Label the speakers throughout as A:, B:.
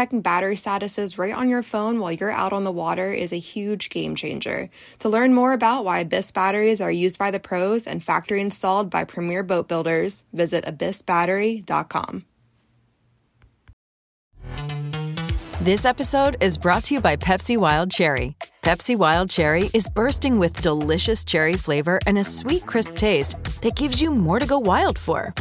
A: checking battery statuses right on your phone while you're out on the water is a huge game changer. To learn more about why Abyss batteries are used by the pros and factory installed by premier boat builders, visit abyssbattery.com.
B: This episode is brought to you by Pepsi Wild Cherry. Pepsi Wild Cherry is bursting with delicious cherry flavor and a sweet, crisp taste that gives you more to go wild for.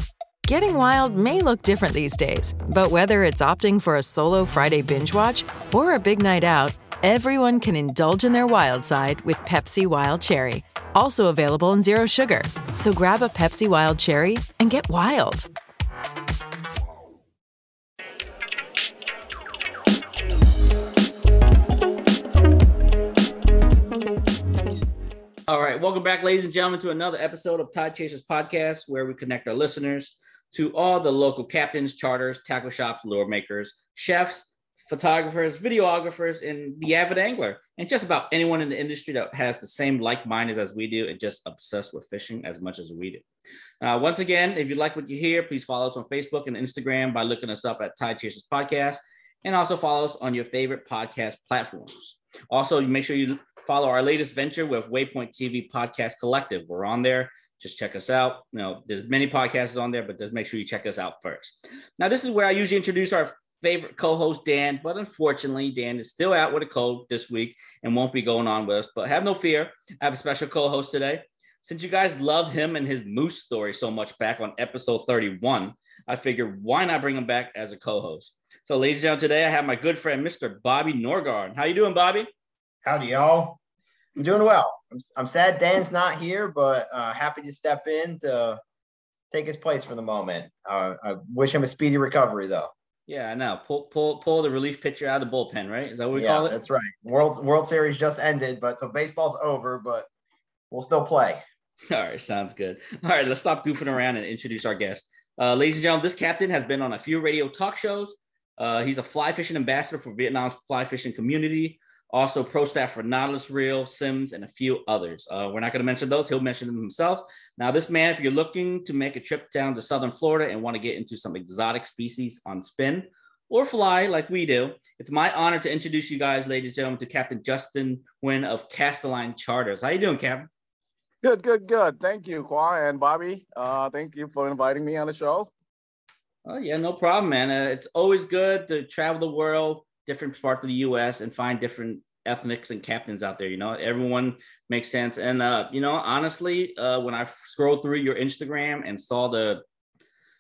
B: Getting wild may look different these days, but whether it's opting for a solo Friday binge watch or a big night out, everyone can indulge in their wild side with Pepsi Wild Cherry. Also available in Zero Sugar. So grab a Pepsi Wild Cherry and get wild.
C: All right, welcome back, ladies and gentlemen, to another episode of Tide Chasers Podcast, where we connect our listeners to all the local captains, charters, tackle shops, lure makers, chefs, photographers, videographers, and the avid angler, and just about anyone in the industry that has the same like minded as we do and just obsessed with fishing as much as we do. Uh, once again, if you like what you hear, please follow us on Facebook and Instagram by looking us up at Tide Chasers Podcast, and also follow us on your favorite podcast platforms. Also, make sure you follow our latest venture with Waypoint TV Podcast Collective. We're on there. Just check us out. You know, there's many podcasts on there, but just make sure you check us out first. Now, this is where I usually introduce our favorite co-host Dan, but unfortunately, Dan is still out with a cold this week and won't be going on with us. But have no fear, I have a special co-host today. Since you guys loved him and his moose story so much back on episode 31, I figured why not bring him back as a co-host. So, ladies and gentlemen, today I have my good friend Mr. Bobby Norgard. How you doing, Bobby?
D: Howdy, y'all. I'm doing well. I'm, I'm sad Dan's not here, but uh, happy to step in to take his place for the moment. Uh, I wish him a speedy recovery, though.
C: Yeah, I know. Pull, pull, pull the relief pitcher out of the bullpen, right? Is that what we
D: yeah,
C: call it?
D: That's right. World World Series just ended, but so baseball's over, but we'll still play.
C: All right, sounds good. All right, let's stop goofing around and introduce our guest. Uh, ladies and gentlemen, this captain has been on a few radio talk shows. Uh, he's a fly fishing ambassador for Vietnam's fly fishing community. Also, pro staff for Nautilus Reel, Simms, and a few others. Uh, we're not going to mention those. He'll mention them himself. Now, this man, if you're looking to make a trip down to Southern Florida and want to get into some exotic species on spin or fly like we do, it's my honor to introduce you guys, ladies and gentlemen, to Captain Justin Nguyen of Castelline Charters. How you doing, Captain?
E: Good, good, good. Thank you, Kwa and Bobby. Uh, thank you for inviting me on the show.
C: Oh yeah, no problem, man. Uh, it's always good to travel the world, different parts of the U.S. and find different ethnics and captains out there. You know, everyone makes sense. And uh, you know, honestly, uh, when I scrolled through your Instagram and saw the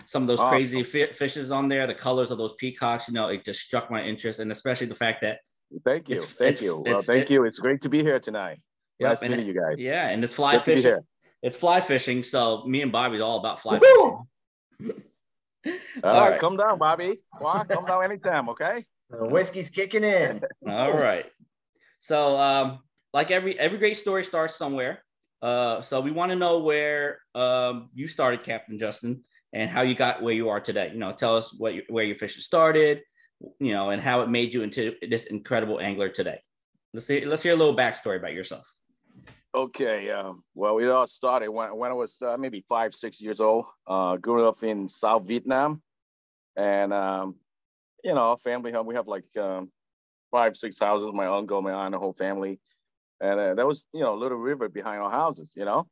C: some of those
E: Awesome.
C: crazy fi- fishes on there, the colors of those peacocks, you know, it just struck my interest, and especially the fact that
E: Thank you,
C: It's-
E: thank
C: it's-
E: you. Well, thank you. It's great to be here tonight.
C: Yep,
E: nice meeting you guys.
C: yeah, and it's fly
E: Good
C: fishing. It's fly fishing, so me and Bobby's all about fly
D: Woo!
C: fishing.
E: All
C: All
E: right,
C: right.
E: come down, Bobby. Come down anytime, okay?
D: The whiskey's kicking in.
C: All right. So, um, like every every great story starts somewhere. Uh, so we want to know where um, you started, Captain Justin, and how you got where you are today. You know, tell us what you, where your fishing started, you know, and how it made you into this incredible angler today. Let's see. Let's hear a little backstory about yourself.
E: Okay. Um, well, it all started when, when I was uh, maybe five, six years old. Uh, grew up in South Vietnam, and um, you know, family. Home. We have like um, five, six houses. My uncle, my aunt, the whole family, and uh, there was you know a little river behind our houses. You know,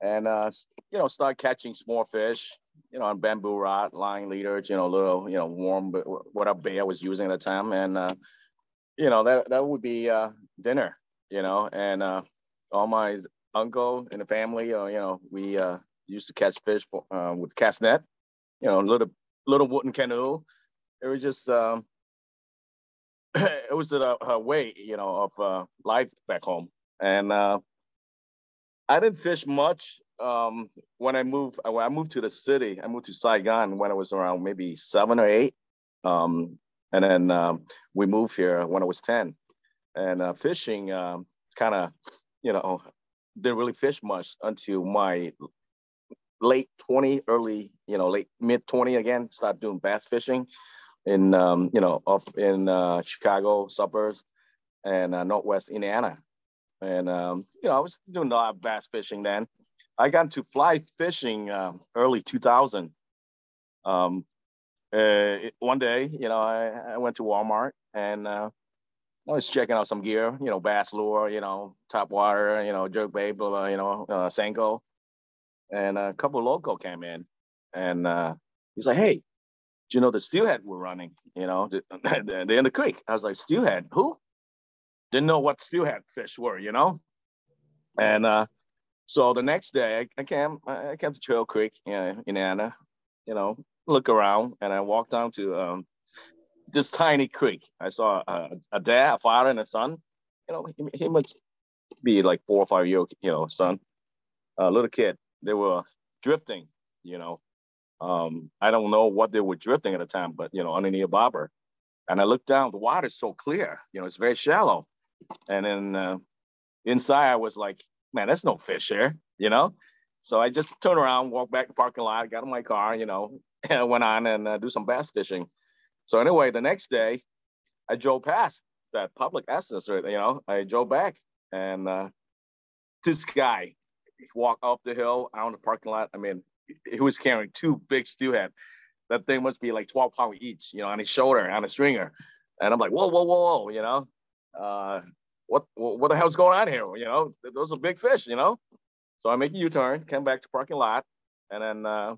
E: and uh, you know, start catching small fish. You know, on bamboo rod, line leaders. You know, little you know warm, but whatever bait I was using at the time, and uh, you know that that would be uh, dinner. You know, and uh, all my uncle and the family, uh, you know, we uh, used to catch fish for, uh, with cast net, you know, little little wooden canoe. It was just, um, it was a, a way, you know, of uh, life back home. And uh, I didn't fish much um, when I moved. When I moved to the city, I moved to Saigon when I was around maybe seven or eight. Um, and then um, we moved here when I was ten, and uh, fishing um, kind of, you know, didn't really fish much until my late 20, early, you know, late mid 20 again, start doing bass fishing in, um, you know, up in uh, Chicago suburbs and uh, Northwest Indiana. And, um, you know, I was doing a lot of bass fishing then. I got into fly fishing um, early 2000. Um, uh, one day, you know, I, I went to Walmart and uh, I was checking out some gear, you know, bass lure, you know, top water, you know, jerk bait, blah, blah, you know, uh. And a couple local came in and uh, he's like, hey, you know the steelhead we're running? You know, they're in the creek. I was like, steelhead, who? Didn't know what steelhead fish were, you know? And uh, so the next day I, came, I came to Trail Creek know, in Anna, you know, look around and I walked down to um, this tiny creek. I saw a, a dad, a father, and a son. You know, he, he must be like four or five year, old, you know, son, a little kid. They were drifting. You know, um, I don't know what they were drifting at the time, but you know, underneath a bobber. And I looked down. The water's so clear. You know, it's very shallow. And then uh, inside, I was like, man, there's no fish here. You know. So I just turned around, walked back to the parking lot, got in my car, you know, and went on and uh, do some bass fishing. So anyway, the next day, I drove past that public access, you know, I drove back and uh, this guy walked up the hill out in the parking lot. I mean, he was carrying two big steelhead. That thing must be like 12 pounds each, you know, on his shoulder, on a stringer. And I'm like, whoa, whoa, whoa, whoa, you know, uh, what, what the hell's going on here? You know, those are big fish, you know? So I make a U-turn, came back to parking lot, and then uh,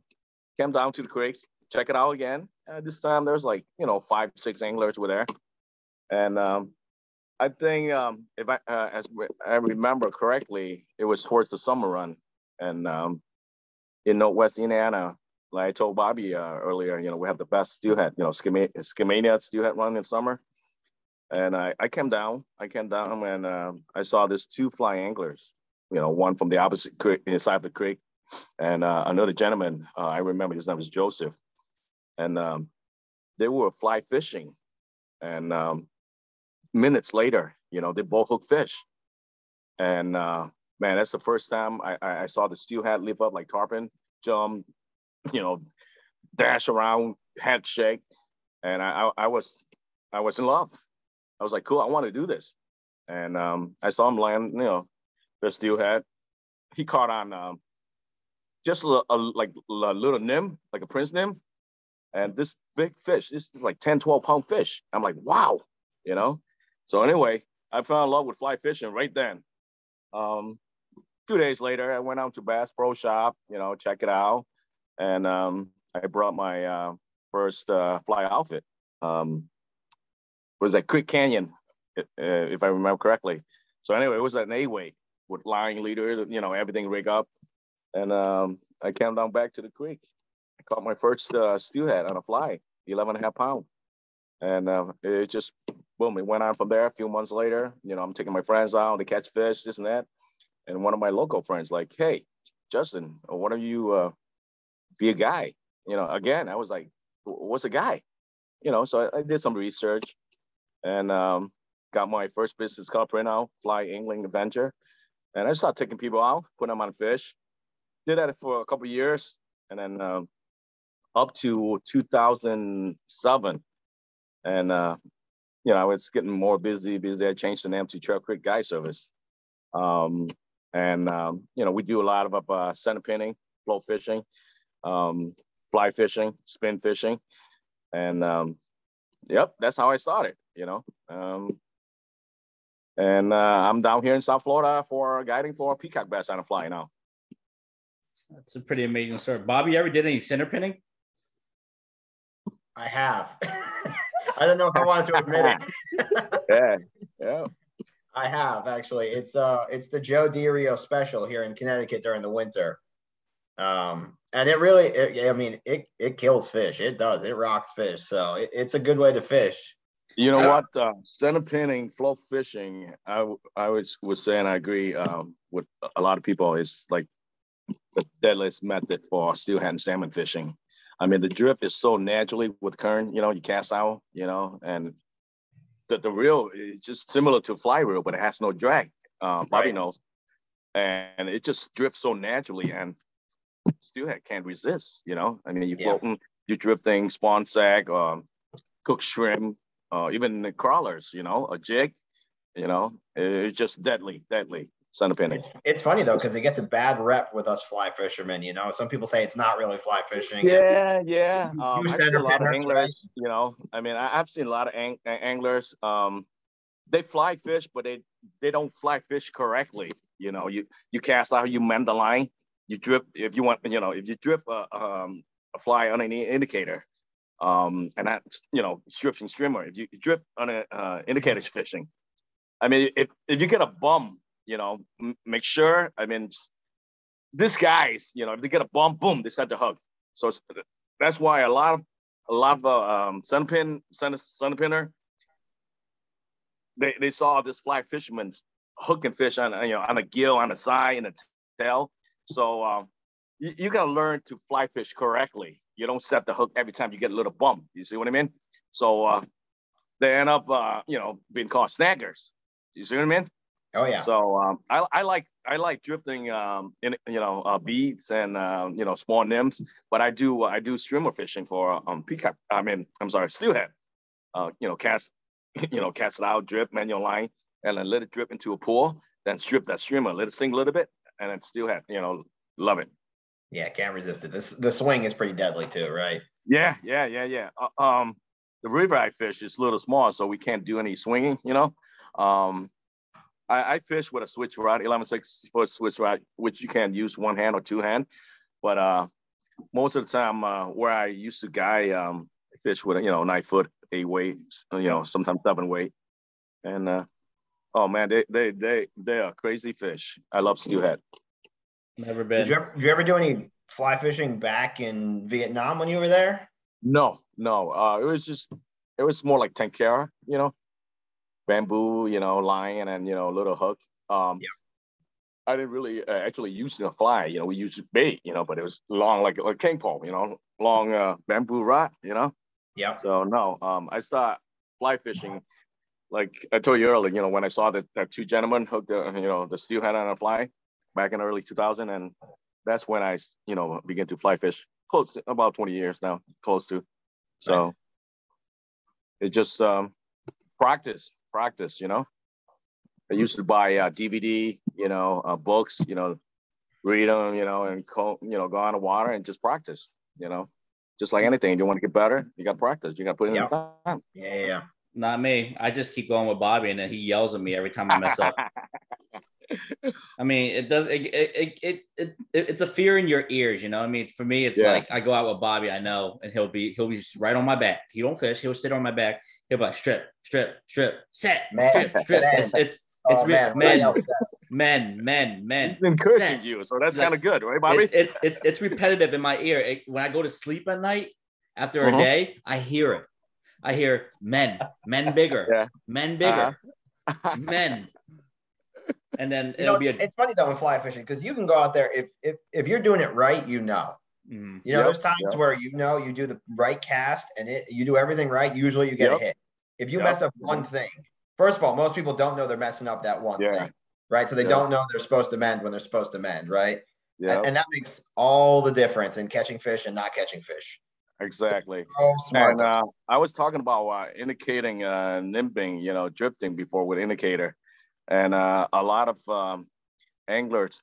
E: came down to the creek, check it out again. This time there's like, you know, five, six anglers were there. And um, I think um, if I, uh, as I remember correctly, it was towards the summer run. And um, in Northwest Indiana, like I told Bobby uh, earlier, you know, we have the best steelhead, you know, Skamania steelhead run in summer. And I, I came down, I came down and uh, I saw this two fly anglers, you know, one from the opposite creek, side of the creek, and uh, another gentleman, uh, I remember his name was Joseph and um, they were fly fishing. And um, minutes later, you know, they both hooked fish. And uh, man, that's the first time I, I saw the steelhead lift up like tarpon, jump, you know, dash around, head shake, and I, I, I was I was in love. I was like, cool, I want to do this. And um, I saw him land, you know, the steelhead. He caught on um, just a, a, like a little nim, like a prince nymph, and this big fish, this is like 10, 12 pound fish. I'm like, wow, you know? So anyway, I fell in love with fly fishing right then. Um, two days later, I went out to Bass Pro Shop, you know, check it out. And um, I brought my uh, first uh, fly outfit. Um, it was at Creek Canyon, if I remember correctly. So anyway, it was an A weight with line leaders, you know, everything rig up. And um, I came down back to the creek I caught my first uh, steelhead on a fly, 11 and a half pound. And uh, it just, boom, it went on from there. A few months later, you know, I'm taking my friends out to catch fish, this and that. And one of my local friends, like, hey, Justin, why don't you uh, be a guy? You know, again, I was like, what's a guy? You know, so I, I did some research and um, got my first business called Printout Fly Angling Adventure. And I started taking people out, putting them on fish. Did that for a couple years. And then um, up to 2007. And, uh, you know, I was getting more busy, busy. I changed the name to Trail Creek Guide Service. Um, and, um, you know, we do a lot of uh, center pinning, flow fishing, um, fly fishing, spin fishing. And, um, yep, that's how I started, you know. Um, and uh, I'm down here in South Florida for guiding for peacock bass on a fly now.
C: That's a pretty amazing story. Bobby, you ever did any center pinning?
D: I have. I don't know if I wanted to admit
E: it. yeah, yeah.
D: I have actually. It's uh, it's the Joe DiRio special here in Connecticut during the winter. Um, and it really, it, I mean, it it kills fish. It does. It rocks fish. So it, it's a good way to fish.
E: You know what? Uh, center pinning, flow fishing. I I was was saying I agree um, with a lot of people. It's like the deadliest method for steelhead and salmon fishing. I mean, the drift is so naturally with current, you know, you cast out, you know, and the, the reel is just similar to fly reel, but it has no drag. Uh, Bobby right. knows. And it just drifts so naturally and steelhead can't resist, you know. I mean, you yeah. floating, you drifting, spawn sac, um, cook shrimp, uh, even the crawlers, you know, a jig, you know, it's just deadly, deadly. Centipede.
D: It's, it's funny though because it gets a bad rep with us fly fishermen. You know, some people say it's not really fly fishing.
E: Yeah, yeah. Um, I've seen a lot of anglers. You know, I mean, I, have seen a lot of ang- anglers. Um, they fly fish, but they they don't fly fish correctly. You know, you you cast out, you mend the line, you drip. If you want, you know, if you drip a um, a fly on any indicator, um, and that's you know stripping streamer. If you, you drip on an uh, indicator fishing, I mean, if if you get a bum you know, m- make sure. I mean, these guys, you know, if they get a bump, boom, they start to hug. So that's why a lot of a lot of uh, um, sunpin sun, sunpinner, they, they saw this fly fisherman hooking fish on you know on a gill, on a side, and a tail. So um, you, you gotta learn to fly fish correctly. You don't set the hook every time you get a little bump. You see what I mean? So uh, they end up, uh, you know, being called snaggers. You see what I mean?
D: Oh yeah.
E: So um, I, I like I like drifting um, in you know uh, beads and uh, you know small nymphs, but I do I do streamer fishing for um peacock. I mean I'm sorry steelhead. Uh, you know cast you know cast it out, drip manual line, and then let it drip into a pool. Then strip that streamer, let it sink a little bit, and then steelhead. You know love it.
D: Yeah, can't resist it. This the swing is pretty deadly too, right?
E: Yeah, yeah, yeah, yeah. Uh, um, the river I fish is a little small, so we can't do any swinging. You know. Um, I, I fish with a switch rod, 11 6 foot switch rod, which you can use one hand or two hand. But uh, most of the time, uh, where I used to guy um, fish with, you know, nine foot, eight weight, you know, sometimes seven weight. And uh, oh man, they they they they are crazy fish. I love steelhead.
C: Never been.
D: Did you, ever, did you ever do any fly fishing back in Vietnam when you were there?
E: No, no. Uh, it was just it was more like tenkara, you know bamboo, you know, line and you know, little hook. Um, yeah. I didn't really uh, actually use the fly. You know, we used bait, you know, but it was long like a king pole, you know, long uh, bamboo rod, you know.
D: Yeah.
E: So no, um, I start fly fishing. Like I told you earlier, you know, when I saw that, that two gentlemen hooked the, you know, the steelhead on a fly back in early 2000, and that's when I, you know, began to fly fish. Close to, about 20 years now, close to. So nice. it just um, practice practice, you know. I used to buy uh, DVD, you know, uh, books, you know, read them, you know, and co- you know, go on the water and just practice, you know. Just like anything, you want to get better, you got to practice. You got to put in
D: yep.
E: the
D: time. Yeah, yeah.
C: Not me. I just keep going with Bobby, and then he yells at me every time I mess up. I mean, it does. It, it, it, it, it's a fear in your ears, you know. I mean, for me, it's yeah. like I go out with Bobby, I know, and he'll be he'll be right on my back. He don't fish. He'll sit on my back. He'll be like strip, strip, strip, set, man, strip, strip. Man. It's it's, it's oh, man, men, men, men, men.
E: He's encouraging you, so that's like, kind of good, right, Bobby?
C: It's, it, it, it's repetitive in my ear. It, when I go to sleep at night after uh-huh. a day, I hear it. I hear men, men bigger, yeah. men bigger, uh-huh. men and then
D: it'll know, be. A... It's funny though with fly fishing because you can go out there if if if you're doing it right, you know. Mm, you know, yep, there's times yep. where you know you do the right cast and it you do everything right. Usually you get yep. a hit. If you mess up one thing, first of all, most people don't know they're messing up that one yeah. thing, right? So they don't know they're supposed to mend when they're supposed to mend, right? Yeah. And, and, that makes all the difference in catching fish and not catching fish.
E: Exactly. So and uh, I was talking about uh, indicating uh, nymphing, you know, drifting before with indicator. And uh, a lot of um, anglers,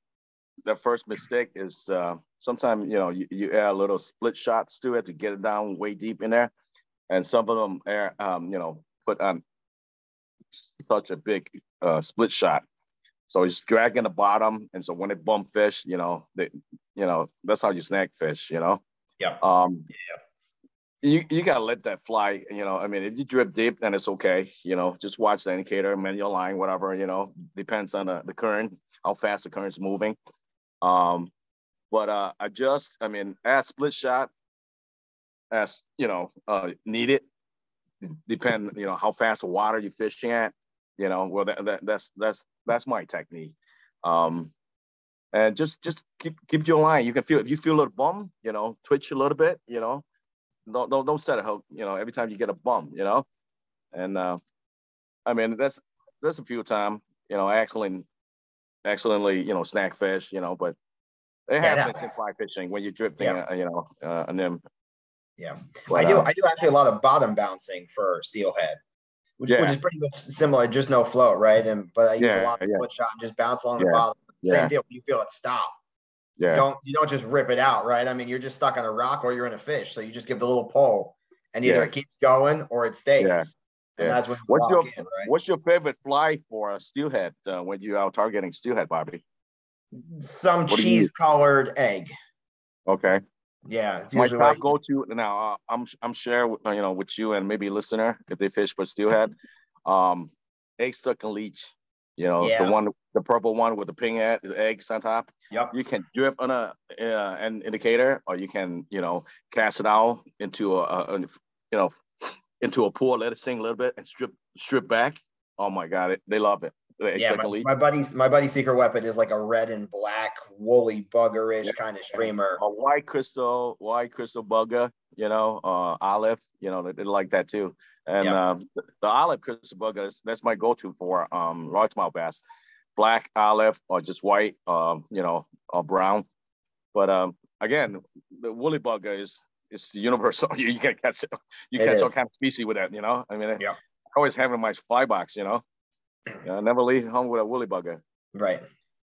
E: their first mistake is uh, sometimes, you know, you, you, add a little split shots to it to get it down way deep in there. And some of them, air, um, you know, put on such a big uh, split shot. So he's dragging the bottom. And so when it bump fish, you know, they, you know, that's how you snag fish, you know?
D: Yeah.
E: Um, yeah you, you gotta let that fly. You know, I mean, if you drip deep, then it's okay. You know, just watch the indicator, manual line, whatever. You know, depends on the, the current, how fast the current's moving. Um, but uh, adjust. I mean, add split shot as you know uh, needed. Depend, you know, how fast the water you're fishing at. You know, well, that, that that's that's that's my technique. Um, and just just keep keep your line. You can feel if you feel a little bum, you know, twitch a little bit, you know. Don't don't don't set a hook, you know, every time you get a bum, you know. And uh I mean that's that's a few times, you know, accidentally accidentally, you know, snack fish, you know, but it
D: Yeah,
E: happens in fly fishing when you're drifting,
D: Yeah.
E: uh, you know, uh, and then
D: Yeah,
E: but,
D: I do.
E: uh,
D: I do actually a lot of bottom bouncing for steelhead, which, which is pretty much similar, just no float, right? And but I use a lot of
E: yeah.
D: foot shot and just bounce along the
E: Yeah,
D: bottom.
E: yeah.
D: Same deal. You feel it stop. You
E: yeah,
D: don't you don't just rip it out, right? I mean, you're just stuck on a rock or you're in a fish, so you just give the little pull, and either
E: Yeah.
D: it keeps going or it stays.
E: Yeah,
D: And
E: yeah.
D: that's when you
E: What's your
D: in, right?
E: what's your favorite fly for a steelhead uh, when you out targeting steelhead, Bobby?
D: Some cheese colored egg.
E: Okay.
D: Yeah, it's
E: my
D: usually what I
E: top go to now. Uh, I'm I'm share with, you know with you and maybe listener if they fish for steelhead, um, egg suck and leech. You know
D: Yeah.
E: the one, the purple one with the pink egg, the eggs on top.
D: Yep.
E: You can drift on a uh, an indicator, or you can you know cast it out into a, a, a you know into a pool, let it sink a little bit, and strip strip back. Oh my god, it, they love it. Egg
D: Yeah,
E: suck
D: my, my buddy's my buddy's secret weapon is like a red and black woolly buggerish
E: Yeah.
D: kind of streamer.
E: a white crystal, white crystal bugger, you know, uh, olive, you know, they, they like that too. And
D: Yep.
E: um, the, the olive crystal bugger is that's my go-to for um, largemouth bass, black olive or just white, um, you know, or brown. But um, again, the woolly bugger is is universal. you, you can catch you
D: It
E: catch all
D: is.
E: kind of species with that, you know. I mean,
D: Yep.
E: I always have in my fly box, you know. You know, I never leave home with a woolly bugger.
D: Right.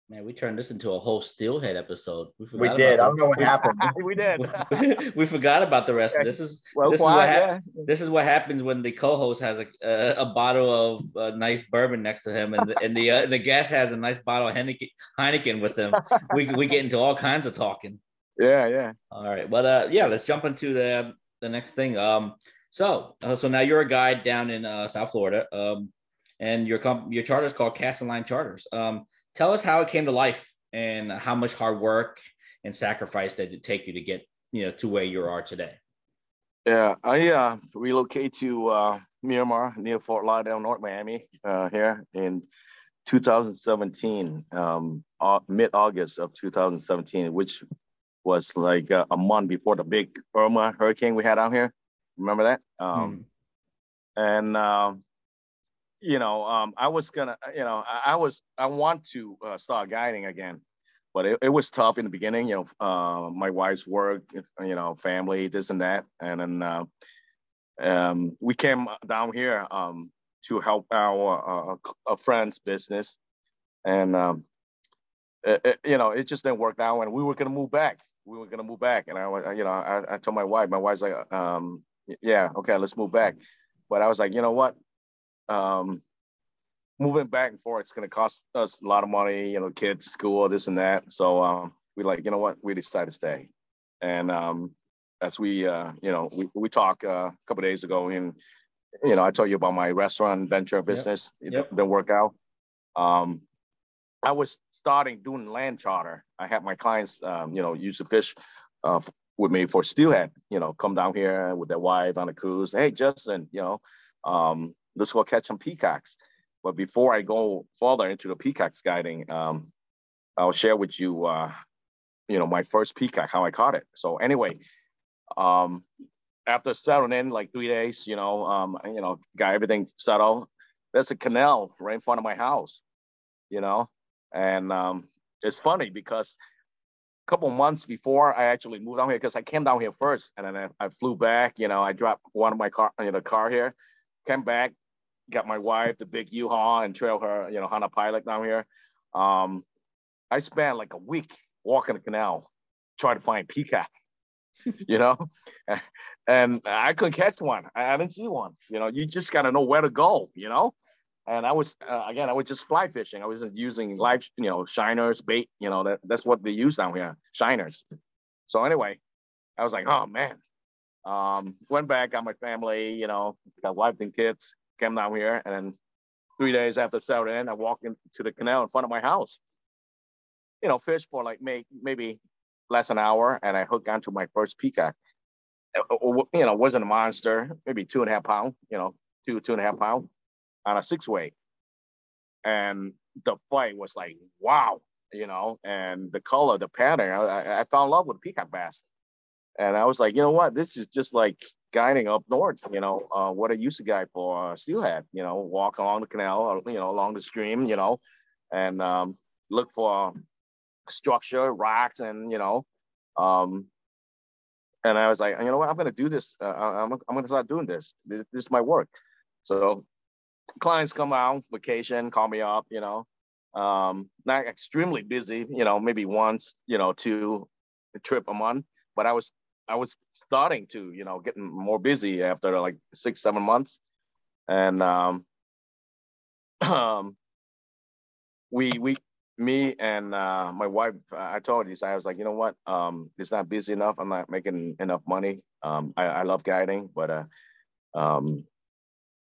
C: Man, we turned this into a whole steelhead episode.
D: We
C: forgot
D: did. I don't know what happened.
E: we did.
C: we forgot about the rest. This is
E: well,
C: this is what hap-
E: yeah.
C: this is what happens when the co-host has a a, a bottle of uh, nice bourbon next to him, and the, and the uh, the guest has a nice bottle of Heineken, Heineken with him. We we get into all kinds of talking.
E: Yeah, yeah.
C: All right, but uh, yeah, let's jump into the the next thing. Um, so uh, so now you're a guide down in uh, South Florida. Um, and your comp- your charter is called Castle Line Charters. Um, tell us how it came to life and how much hard work and sacrifice did it take you to get you know to where you are today.
E: Yeah, I uh, relocated to uh, Miramar near Fort Lauderdale, North Miami, uh, here in 2017, um, uh, mid August of 2017, which was like uh, a month before the big Irma hurricane we had out here. Remember that? Um, And um, you know, um, I was gonna, you know, I, I was, I want to uh, start guiding again, but it, it was tough in the beginning. You know, uh, my wife's work, you know, family, this and that, and then uh, um, we came down here um, to help our uh, a friend's business, and um, it, it- you know, it just didn't work out, and we were gonna move back. We were gonna move back, and I, was, you know, I, I told my wife. My wife's like, um, yeah, okay, let's move back. But I was like, you know what? Um, moving back and forth, it's gonna cost us a lot of money, you know, kids, school, this and that. So um, we like, you know what? We decided to stay. And um, as we, uh, you know, we, we talked uh, a couple days ago, and you know, I told you about my restaurant venture business.
C: Yep.
E: didn't work out. Um, I was starting doing land charter. I had my clients, um, you know, use the fish uh, with me for steelhead. You know, come down here with their wife on a cruise. Hey, Justin, you know, um, let's go catch some peacocks. But before I go further into the peacocks guiding, um, I'll share with you, uh, you know, my first peacock, how I caught it. So anyway, um, after settling in like three days, you know, um, you know, got everything settled. There's a canal right in front of my house, you know, and um, it's funny because a couple months before I actually moved down here, because I came down here first, and then I, I flew back. You know, I dropped one of my car, you know, car here, came back, got my wife the big U-Haul and trail her, you know, Honda Pilot down here. Um, I spent like a week walking the canal, trying to find peacock, you know, and I couldn't catch one. I, didn't see one. You know, you just gotta know where to go, you know. And I was uh, again, I was just fly fishing. I wasn't using live, you know, shiners, bait. You know, that that's what they use down here, shiners. So anyway, I was like, oh man. Um, went back, got my family, you know, got wife and kids, came down here, and then three days after settled in, I walked into the canal in front of my house. You know, fish for like may, maybe less than an hour, and I hooked onto my first peacock. Uh, uh, You know, wasn't a monster, maybe two and a half pound, you know, two, two and a half pound on a six way. And the fight was like, wow, you know, and the color, the pattern. I, I fell in love with peacock bass, and I was like, you know what, this is just like guiding up north. You know, uh, what I used to guide for uh, steelhead. You know, walk along the canal, or, you know, along the stream. You know, and um, look for structure, rocks, and you know, um, and I was like, you know what, I'm gonna do this. Uh, I'm, I'm gonna start doing this. this. This is my work. So clients come out vacation, call me up, you know, um, not extremely busy, you know, maybe once, you know, two trip a month, but I was, I was starting to, you know, getting more busy after like six, seven months. And, um, um, we, we, me and uh, my wife, I told you, so I was like, you know what? Um, it's not busy enough. I'm not making enough money. Um, I, I love guiding, but uh, um,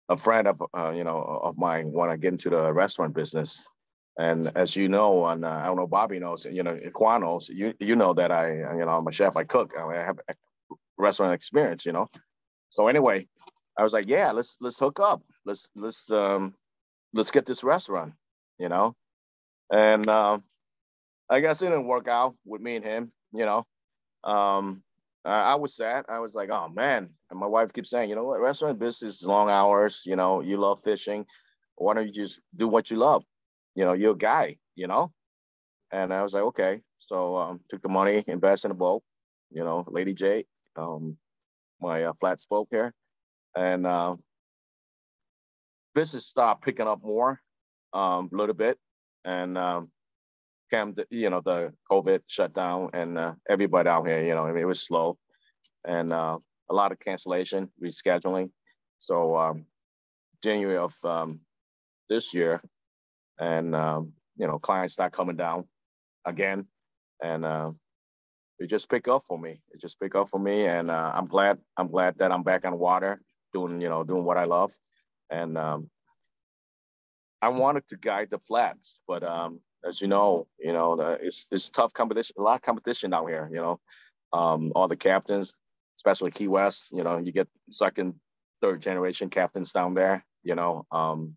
E: a friend of uh, you know of mine want to get into the restaurant business, and as you know, and uh, I don't know Bobby knows, you know, Quan knows, you you know that I you know I'm a chef, I cook, I have restaurant experience, you know. So anyway, I was like, yeah, let's let's hook up, let's let's um let's get this restaurant, you know, and uh, I guess it didn't work out with me and him, you know. Um, I was sad. I was like, oh man. And my wife keeps saying, you know what, restaurant business is long hours. You know, you love fishing. Why don't you just do what you love? You know, you're a guy, you know? And I was like, okay. So um, took the money, invest in a boat, you know, Lady J, um, my uh, flat spoke here. And uh, business started picking up more um, a little bit. And um, came, the, you know, the COVID shutdown and uh, everybody out here, you know, I mean, it was slow and uh, a lot of cancellation, rescheduling. So um, January of um, this year, and um, you know, clients start coming down again, and uh, it just pick up for me. It just pick up for me, and uh, I'm glad. I'm glad that I'm back on water, doing you know, doing what I love, and um, I wanted to guide the flats, but um, as you know, you know, the, it's it's tough competition, a lot of competition out here. You know, um, all the captains, especially Key West, you know, you get second, third generation captains down there. You know, um,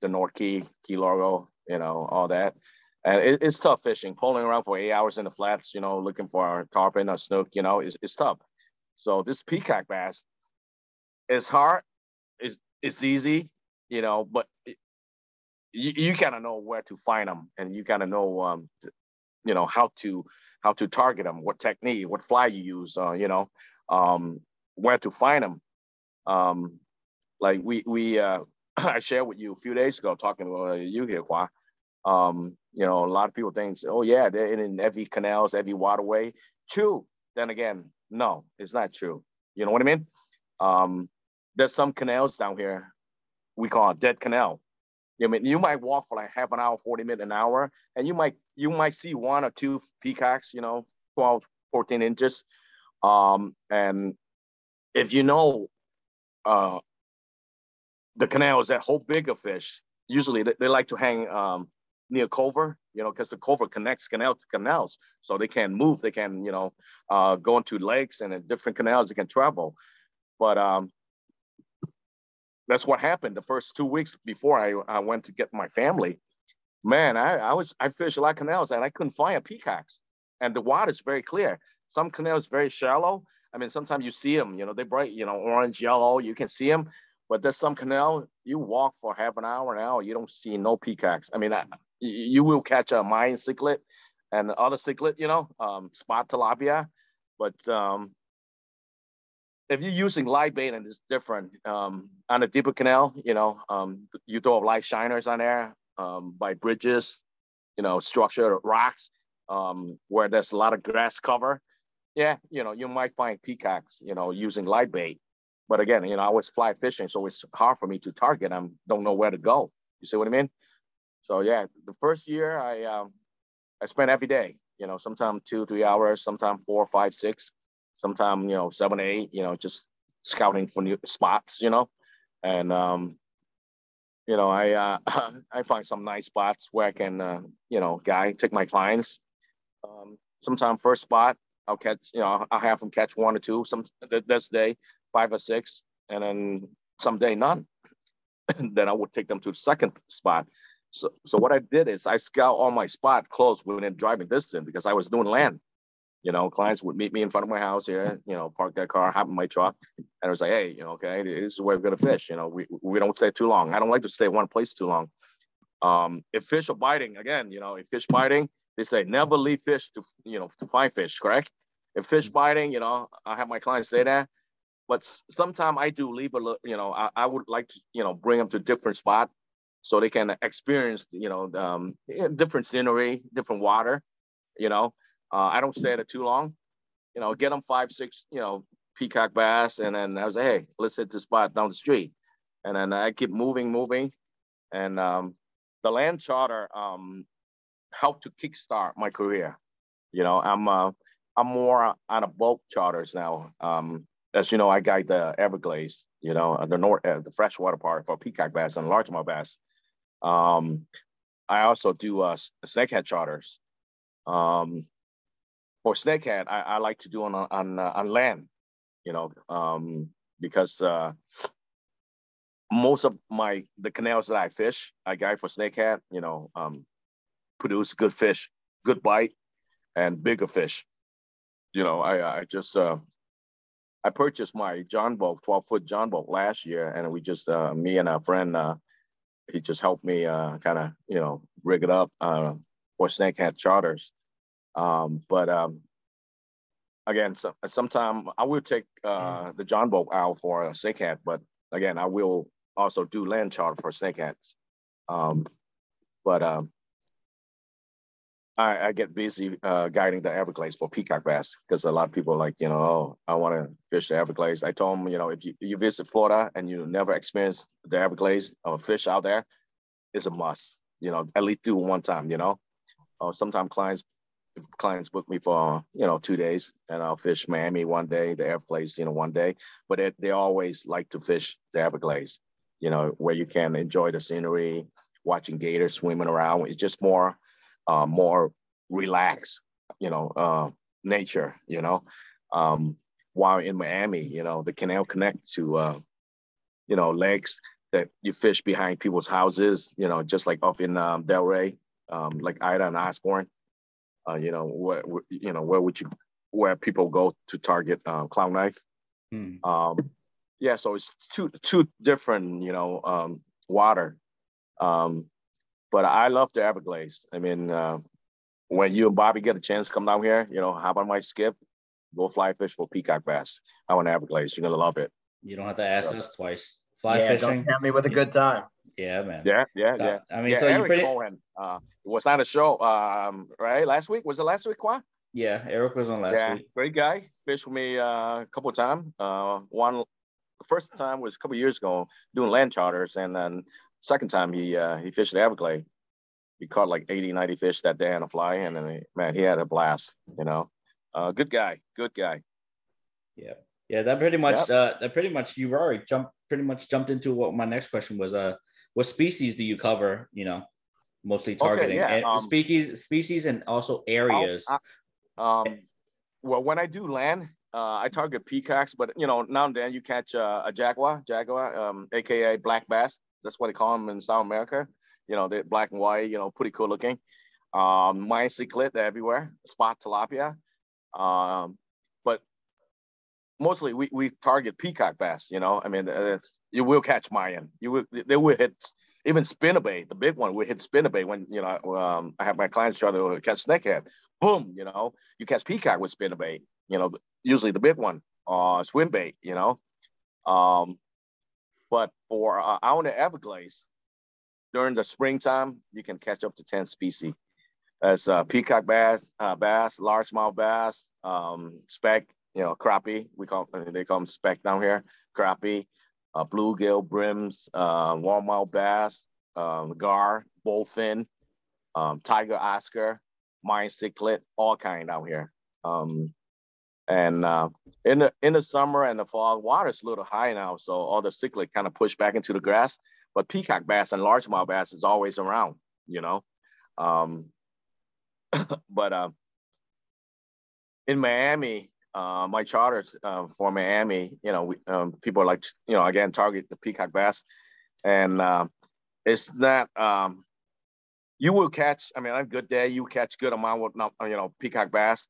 E: the North Key, Key Largo, you know, all that. And it, it's tough fishing, pulling around for eight hours in the flats, you know, looking for a tarpon or snook, you know, it's, it's tough. So this peacock bass is hard, it's, it's easy, you know, but it, you, you kind of know where to find them and you kind of know um you know how to how to target them what technique what fly you use uh, you know um where to find them um like we we uh i shared with you a few days ago talking to uh, you here Hua. um you know a lot of people think oh yeah they're in every canals every waterway. True. Then again no it's not true. You know what i mean? Um there's some canals down here we call it dead canal. I mean, you might walk for like half an hour, 40 minutes, an hour, and you might you might see one or two peacocks, you know, 12, 14 inches. Um, and if you know uh, the canals that hold bigger fish, usually they, they like to hang um, near cover, you know, because the cover connects canal to canals, so they can move. They can, you know, uh, go into lakes and different canals they can travel. But um, that's what happened the first two weeks before I, I went to get my family. Man, I, I was I fished a lot of canals and I couldn't find a peacocks. And the water is very clear. Some canals very shallow. I mean, sometimes you see them, you know, they bright, you know, orange, yellow, you can see them. But there's some canal, you walk for half an hour, an hour, you don't see no peacocks. I mean, you will catch a Mayan cichlid and other cichlid, you know, um, spot tilapia. But um, if you're using light bait and it's different um, on a deeper canal, you know, um, you throw light shiners on there um, by bridges, you know, structured rocks um, where there's a lot of grass cover. Yeah, you know, you might find peacocks, you know, using light bait. But again, you know, I was fly fishing, so it's hard for me to target. I don't know where to go. You see what I mean? So yeah, the first year I um, I spent every day, you know, sometimes two, three hours, sometimes four, five, six sometimes you know seven eight you know just scouting for new spots you know and um you know i uh i find some nice spots where i can uh, you know guy take my clients um sometimes first spot i'll catch you know i'll have them catch one or two some this day five or six and then someday none then i would take them to the second spot So, so what I did is I scout all my spot close within driving distance because I was doing land. You know, clients would meet me in front of my house here, you know, park their car, hop in my truck, and I was like, hey, you know, okay, this is where we're gonna fish. You know, we, we don't stay too long. I don't like to stay one place too long. Um, if fish are biting, again, you know, if fish biting, they say never leave fish to, you know, to find fish, correct? If fish biting, you know, I have my clients say that. But sometimes I do leave a little, you know, I, I would like to, you know, bring them to different spot so they can experience, you know, um, different scenery, different water, you know. Uh, I don't stay at it too long. You know, get them five, six, you know, peacock bass, and then I was like, hey, let's hit the spot down the street, and then I keep moving, moving, and um, the land charter um, helped to kickstart my career. You know, I'm uh, I'm more on a boat charters now. Um, as you know, I guide the Everglades. You know, the north, uh, the freshwater part for peacock bass and largemouth bass. Um, I also do uh, snakehead charters. Um, for snakehead, I, I like to do on on uh, on land, you know, um, because uh, most of my the canals that I fish, I guide for snakehead, you know, um, produce good fish, good bite, and bigger fish. You know, I I just uh, I purchased my John boat, 12 foot John boat last year, and we just uh, me and a friend, uh, he just helped me uh, kind of you know rig it up uh, for snakehead charters. Um, but um, again, so, sometime I will take uh, the John boat out for a snakehead, but again, I will also do land charter for snakeheads. Um, but um, I, I, get busy uh, guiding the Everglades for peacock bass because a lot of people are like, you know, oh, I want to fish the Everglades. I told them, you know, if you, you visit Florida and you never experience the Everglades or fish out there, it's a must. You know, at least do one time. You know, uh, sometimes clients clients book me for you know two days and i'll fish miami one day the everglades you know one day but it, they always like to fish the everglades you know where you can enjoy the scenery watching gators swimming around it's just more uh, more relaxed you know uh, nature you know um, while in miami you know the canal connect to uh, you know lakes that you fish behind people's houses you know just like off in um, delray um, like ida and osborne uh, you know, where, you know, where would you, where people go to target uh, clown knife? Hmm. Um, yeah, so it's two two different, you know, um, water. Um, but I love the Everglades. I mean, uh, when you and Bobby get a chance to come down here, you know, hop on my skip, go fly fish for peacock bass out in Everglades. You're gonna love it.
C: You don't have to ask so, us twice. Fly
D: yeah, fishing. Don't tempt me with a good time.
C: Yeah, man.
E: Yeah, yeah,
C: so,
E: yeah.
C: I mean,
E: yeah,
C: so
E: Eric
C: you pretty
E: Cohen uh, was on a show, um, right? Last week was it last week, Quan?
C: Yeah, Eric was on last
E: yeah,
C: week.
E: Great guy. Fished with me uh, a couple of times. Uh, one, the first time was a couple years ago doing land charters, and then second time he uh, he fished the Everglades. He caught like 80, 90 fish that day on a fly, and then he, man, he had a blast. You know, uh, good guy, good guy.
C: Yeah, yeah. That pretty much, yep. uh, that pretty much you already jumped, pretty much jumped into what my next question was. Uh, what species do you cover? You know, mostly targeting
E: okay, yeah. um,
C: species, species, and also areas.
E: um, well, when I do land, uh, I target peacocks, but you know, now and then you catch uh, a jaguar, jaguar, um, aka black bass. That's what they call them in South America. You know, they're black and white. You know, pretty cool looking. Um, Mayan cichlid, everywhere. Spot tilapia. Um, but mostly we, we target peacock bass. You know, I mean, it's you will catch Mayan. You will they will hit even spinnerbait, the big one. We hit spinnerbait when you know um, I have my clients try to catch snakehead. Boom, you know, you catch peacock with spinnerbait. You know, usually the big one, uh, swim bait. You know, um, but for uh, out in the Everglades during the springtime, you can catch up to ten species. As uh, peacock bass, uh, bass, largemouth bass, um, speck, you know, crappie. We call they call them speck down here, crappie uh, bluegill, brims, uh, warmouth bass, um, gar, bowfin, um, tiger oscar, Mayan cichlid, all kind out here. Um, and uh, in the in the summer and the fall, water's a little high now, so all the cichlid kind of push back into the grass. But peacock bass and largemouth bass is always around, you know. Um, but uh, in Miami, uh, my charters uh, for Miami, you know, we, um, people like, you know, again, target the peacock bass. And uh, it's not, um, you will catch. I mean, on a good day, you catch good amount with you know peacock bass,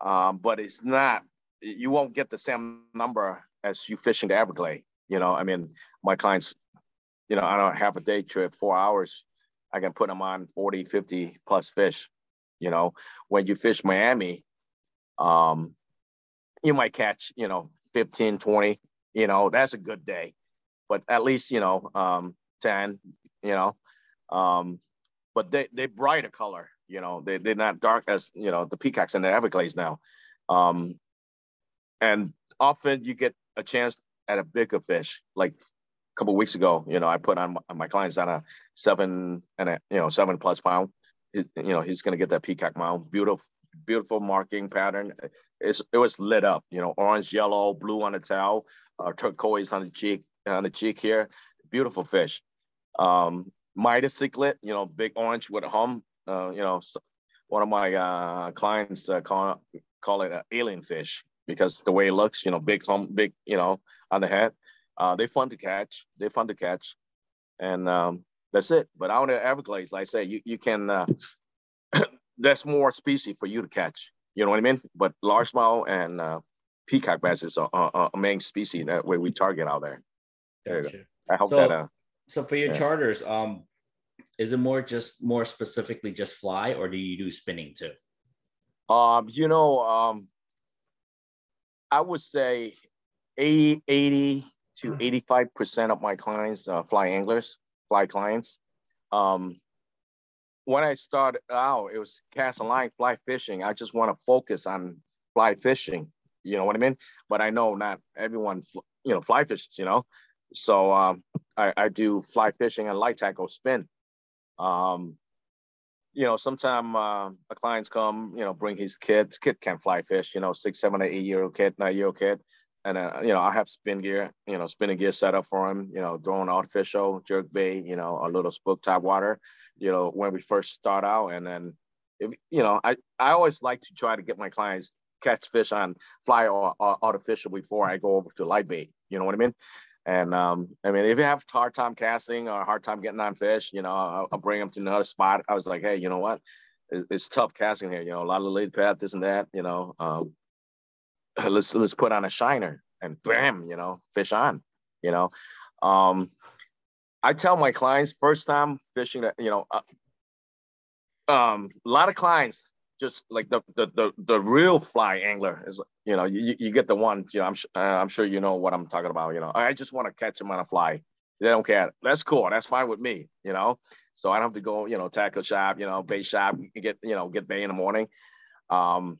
E: um, but it's not. You won't get the same number as you fishing the Everglades. You know, I mean, my clients, you know, I don't have a day trip, four hours, I can put them on 40, 50 plus fish. You know, when you fish Miami, um, you might catch, you know, 15, 20, you know, that's a good day. But at least, you know, um, 10, you know. Um, but they they brighter color, you know, they, they're not dark as, you know, the peacocks in the Everglades now. Um, and often you get a chance at a bigger fish, like a couple weeks ago, you know, I put on my, my clients on a seven and a, you know, seven plus pound. you know, he's going to get that peacock mount. Beautiful, beautiful marking pattern. It's, it was lit up, you know, orange, yellow, blue on the tail, uh, turquoise on the cheek, on the cheek here. Beautiful fish. Um, Midas cichlid, you know, big orange with a hum. Uh, you know, one of my uh, clients uh, call, call it an alien fish because the way it looks, you know, big hum, big, you know, on the head. Uh, they're fun to catch. They're fun to catch, and um, that's it. But out in the Everglades, like I say, you you can. Uh, there's more species for you to catch. You know what I mean? But largemouth and uh, peacock bass is a, main species that way we target out there. there gotcha. I hope
C: so,
E: that. Uh,
C: so for your yeah. charters, um, is it more just more specifically just fly, or do you do spinning too?
E: Um, you know, um, I would say 80, 80 to 85% of my clients uh, fly anglers, fly clients. Um, when I started out, it was cast a line, fly fishing. I just want to focus on fly fishing. You know what I mean? But I know not everyone, you know, fly fishes, you know? So um, I, I do fly fishing and light tackle spin. Um, you know, sometimes uh, a clients come, you know, bring his kids. Kid can't fly fish, you know, six, seven, eight year old kid, nine year old kid and uh, you know I have spin gear, you know, spinning gear set up for him, you know, throwing artificial jerk bait, you know, a little spook top water, you know, when we first start out, and then, if, you know, I I always like to try to get my clients catch fish on fly or, or artificial before I go over to light bait. You know what I mean? And um, I mean, if you have hard time casting or hard time getting on fish, you know, I'll, I'll bring them to another spot. I was like, hey, you know what? It's, it's tough casting here. You know, a lot of lily pad, this and that. You know, um, let's let's put on a shiner and bam, you know, fish on, you know. Um, I tell my clients first time fishing that, you know, uh, um, a lot of clients just like the, the the the real fly angler is, you know, you, you get the one, you know, I'm uh, I'm sure you know what I'm talking about, you know. I just want to catch them on a fly. They don't care. That's cool. That's fine with me, you know. So I don't have to go, you know, tackle shop, you know, bait shop, get, you know, get bait in the morning. Um,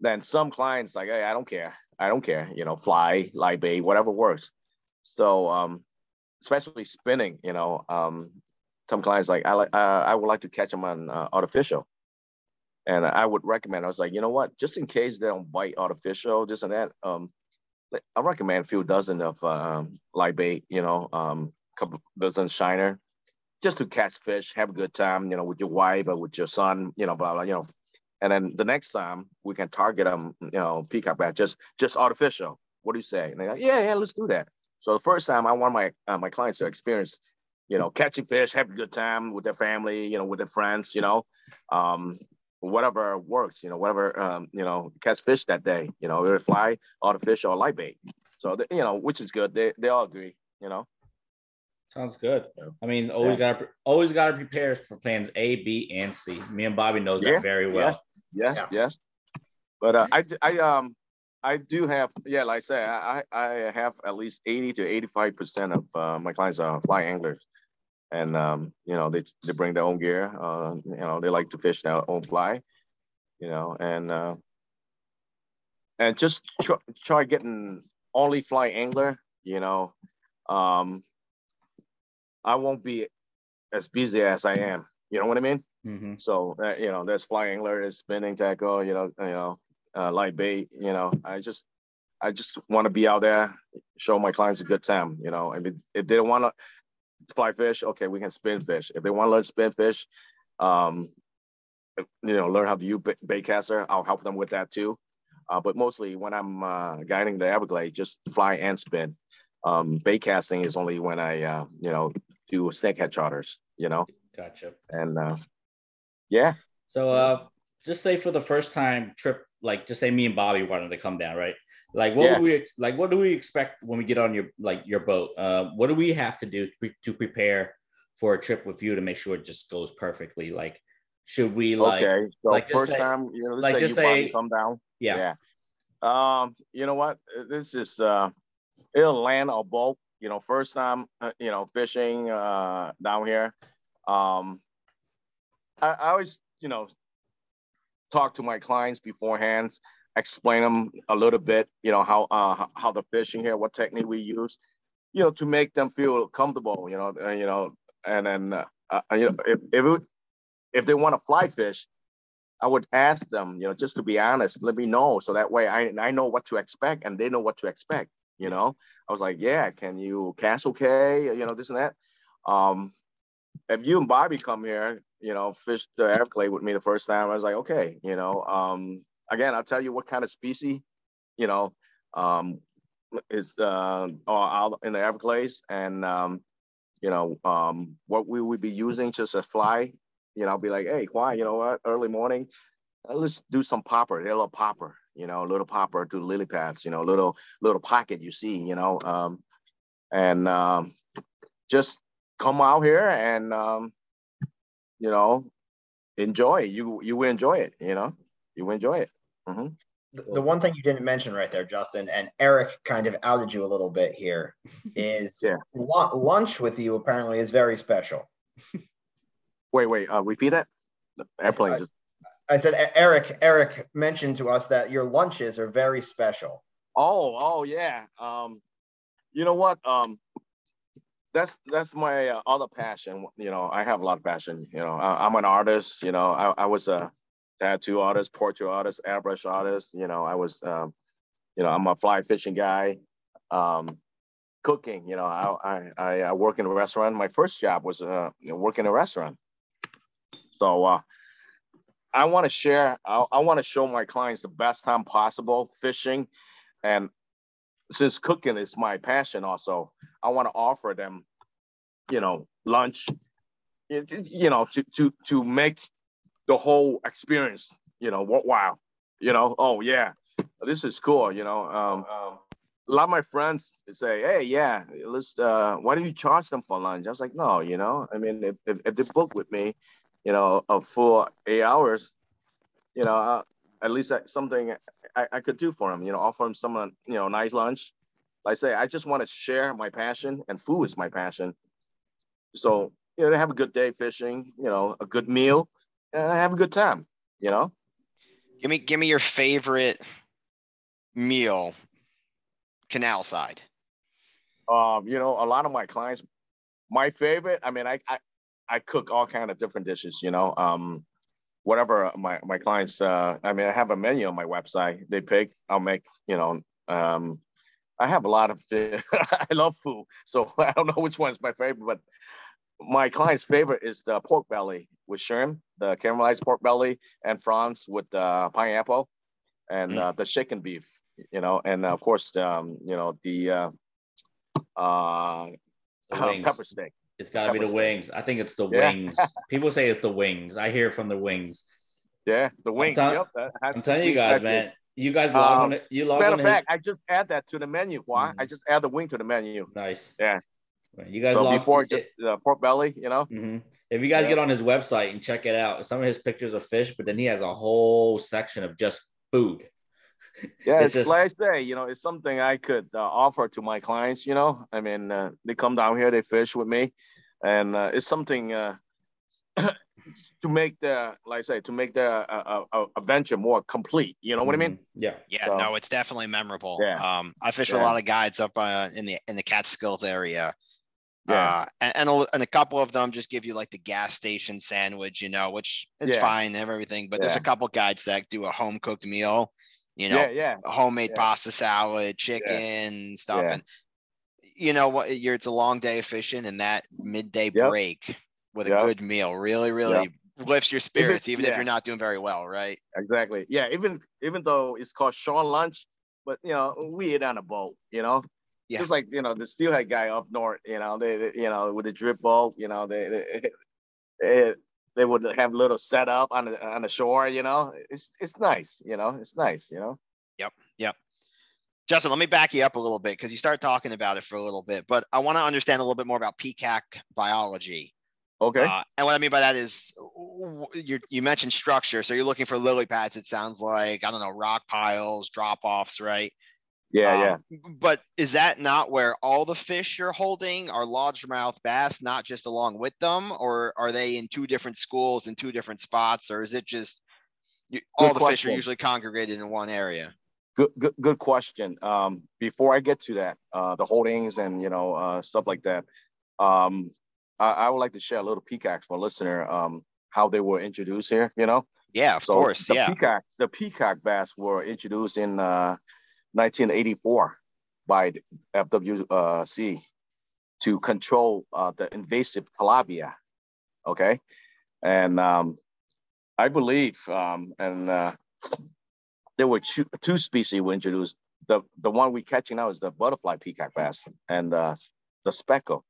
E: then some clients like, hey, I don't care. I don't care. You know, fly, light bait, whatever works. So, um, especially spinning, you know, um, some clients like I like uh, I would like to catch them on uh, artificial, and I would recommend. I was like, you know what, just in case they don't bite artificial, this and that. Um, I recommend a few dozen of um, light bait, you know, um, couple dozen shiner, just to catch fish, have a good time, you know, with your wife or with your son, you know, blah blah, you know, and then the next time we can target them, you know, peacock bass, just just artificial. What do you say? And they're like, yeah, yeah, let's do that. So the first time I want my uh, my clients to experience, you know, catching fish, have a good time with their family, you know, with their friends, you know, um, whatever works, you know, whatever, um, you know, catch fish that day, you know, either fly, artificial, or light bait. So, you know, which is good. They, they all agree, you know.
C: Sounds good. I mean, always yeah. got always got to prepare for plans A, B, and C. Me and Bobby knows yeah. that very well.
E: Yes, yeah. yes. But uh, I, I, um, I do have, yeah, like I say, I, I have at least 80 to 85 percent of uh, my clients are fly anglers, and um, you know, they they bring their own gear. Uh, you know, they like to fish their own fly, you know, and uh, and just try, try getting only fly angler. You know, um, I won't be as busy as I am. You know what I mean? Mm-hmm. So uh, you know, there's fly angler, there's spinning tackle, you know, you know, uh, light bait. You know, I just I just want to be out there, show my clients a good time. You know, I mean, if they don't want to fly fish, okay, we can spin fish. If they want to learn spin fish, um, you know, learn how to use bait caster, I'll help them with that too. Uh, but mostly when I'm uh, guiding the Everglades, just fly and spin. Um, bait casting is only when I, uh, you know, do snakehead charters. You know,
C: Gotcha.
E: And uh, yeah.
C: So uh, just say for the first time trip, like just say me and Bobby wanted to come down, right? Like what
E: Yeah.
C: do we like? What do we expect when we get on your like your boat? Uh, what do we have to do to, to prepare for a trip with you to make sure it just goes perfectly? Like, should we like?
E: okay. So
C: like,
E: first
C: say-
E: time, you know,
C: like,
E: say
C: just say-
E: come down.
C: Yeah.
E: Um, you know what? This is uh, it'll land a boat. You know, first time, uh, you know, fishing uh down here. Um, I, I always, you know, talk to my clients beforehand, explain them a little bit. You know how uh how- the fishing here, what technique we use. You know, to make them feel comfortable. You know, uh, you know, and then uh, uh, you know if if it, if they want to fly fish, I would ask them, you know, just to be honest, let me know. So that way I, I know what to expect and they know what to expect, you know? I was like, yeah, can you cast okay? You know, this and that. Um, if you and Bobby come here, you know, fish the Everglade with me the first time, I was like, okay, you know, um, again, I'll tell you what kind of species, you know, um, is uh, out in the Everglades and, um, you know, um, what we would be using just a fly you know, be like, hey, why, you know what? Early morning, uh, let's do some popper. A little popper, you know, a little popper, do lily pads, you know, little little pocket you see, you know, um, and um, just come out here and um, you know, enjoy. You you will enjoy it, you know, you will enjoy it. Hmm
D: The, the one thing you didn't mention right there, Justin, and Eric kind of outed you a little bit here, is
E: Yeah.
D: lu- lunch with you apparently is very special.
E: Wait, wait, uh, repeat that. The Airplane.
D: I-
E: just-
D: I said Eric. Eric mentioned to us that your lunches are very special.
E: Oh, oh yeah. Um, you know what? Um, that's that's my uh, other passion. You know, I have a lot of passion. You know, I, I'm an artist. You know, I, I was a tattoo artist, portrait artist, airbrush artist. You know, I was, um, you know, I'm a fly fishing guy. Um, cooking. You know, I I, I work in a restaurant. My first job was uh, you know, work in a restaurant. So uh, I want to share. I, I want to show my clients the best time possible fishing, and since cooking is my passion, also I want to offer them, you know, lunch, you know, to to to make the whole experience, you know, worthwhile. You know, oh yeah, this is cool. You know, um, a lot of my friends say, "Hey, yeah, let's. Uh, why don't you charge them for lunch?" I was like, "No, you know, I mean, if if, if they book with me, you know, a full eight hours, you know, uh, at least that's something I, I could do for them. You know, offer them someone, you know, nice lunch. Like I say, I just want to share my passion, and food is my passion. So you know, they have a good day fishing. You know, a good meal, and have a good time. You know.
F: Give me, give me your favorite meal, canal side.
E: um, you know, a lot of my clients, my favorite, I mean, I, I, I cook all kind of different dishes, you know, um, whatever my, my clients, uh, I mean, I have a menu on my website, they pick, I'll make, you know, um, I have a lot of, I love food. So I don't know which one's my favorite, but my client's favorite is the pork belly with shrimp, the caramelized pork belly and prawns with uh, pineapple and
F: Mm.
E: uh, the chicken beef, you know, and of course, um, you know, the, uh, uh,
C: The
E: pepper steak.
C: It's got to be the
E: steak.
C: wings. I think it's the
E: Yeah.
C: wings. People say it's the wings. I hear from the wings.
E: Yeah, the wings.
C: tell-
E: yep,
C: I'm telling you guys, man. You guys log
E: Um,
C: on. it- You log
E: Matter
C: on.
E: of
C: his-
E: fact, I just add that to the menu. Why?
C: Mhm.
E: I just add the wing to the menu.
C: nice.
E: Yeah.
C: You guys
E: so
C: log
E: before
C: it-
E: just pork belly, you know.
C: Mhm. If you guys
E: Yeah.
C: get on his website and check it out, some of his pictures of fish, but then he has a whole section of just food.
E: Yeah,
C: It's
E: it's,
C: just-
E: like I say, you know, it's something I could uh, offer to my clients. You know, I mean, uh, they come down here, they fish with me, and uh, it's something uh, to make the, like I say, to make the uh, uh, adventure more complete. You know what I mean?
C: Mhm. Yeah.
F: Yeah,
E: So-
F: no, it's definitely memorable.
E: Yeah.
F: Um, I fish with a lot of guides up uh, in the in the Catskills area.
E: Yeah.
F: Uh, and, and, a, and a couple of them just give you like the gas station sandwich, you know, which is
E: Yeah.
F: fine and everything. But there's a couple guides that do a home cooked meal, you know,
E: yeah, yeah,
F: homemade
E: Yeah.
F: pasta salad, chicken stuff,
E: Yeah.
F: and you know what? You're it's a long day of fishing, and that midday
E: Yep.
F: break with a good meal really, really lifts your spirits, even if you're not doing very well, right?
E: exactly. Yeah, even even though it's called shore lunch, but you know, we eat on a boat. You know.
F: Yeah.
E: Just like you know the steelhead guy up north, you know they, they- you know with the drip boat, you know they, they it, they would have little setup on the on the shore. You know, it's it's nice. You know, it's nice. You know.
F: Yep. Yep. Justin, let me back you up a little bit because you started talking about it for a little bit, but I want to understand a little bit more about peacock biology.
E: Okay.
F: Uh, and what I mean by that is you you mentioned structure. So you're looking for lily pads, it sounds like, I don't know, rock piles, drop offs, right?
E: Yeah,
F: Um,
E: yeah.
F: But is that not where all the fish you're holding are largemouth bass, not just along with them? Or are they in two different schools in two different spots? Or is it just you, all the fish are usually congregated in one area?
E: Good, good, good question. Um, before I get to that, uh, the holdings and you know uh, stuff like that, um, I, I would like to share a little peacock for a listener, um, how they were introduced here. You know,
F: Yeah, of
E: so
F: course.
E: the
F: Yeah.
E: peacock, the peacock bass were introduced in uh, 1984 by the FWC to control uh, the invasive tilapia. Okay, and um, I believe, um, and uh, there were two, two species were introduced. The the one we catching now is the butterfly peacock bass and uh, the speckle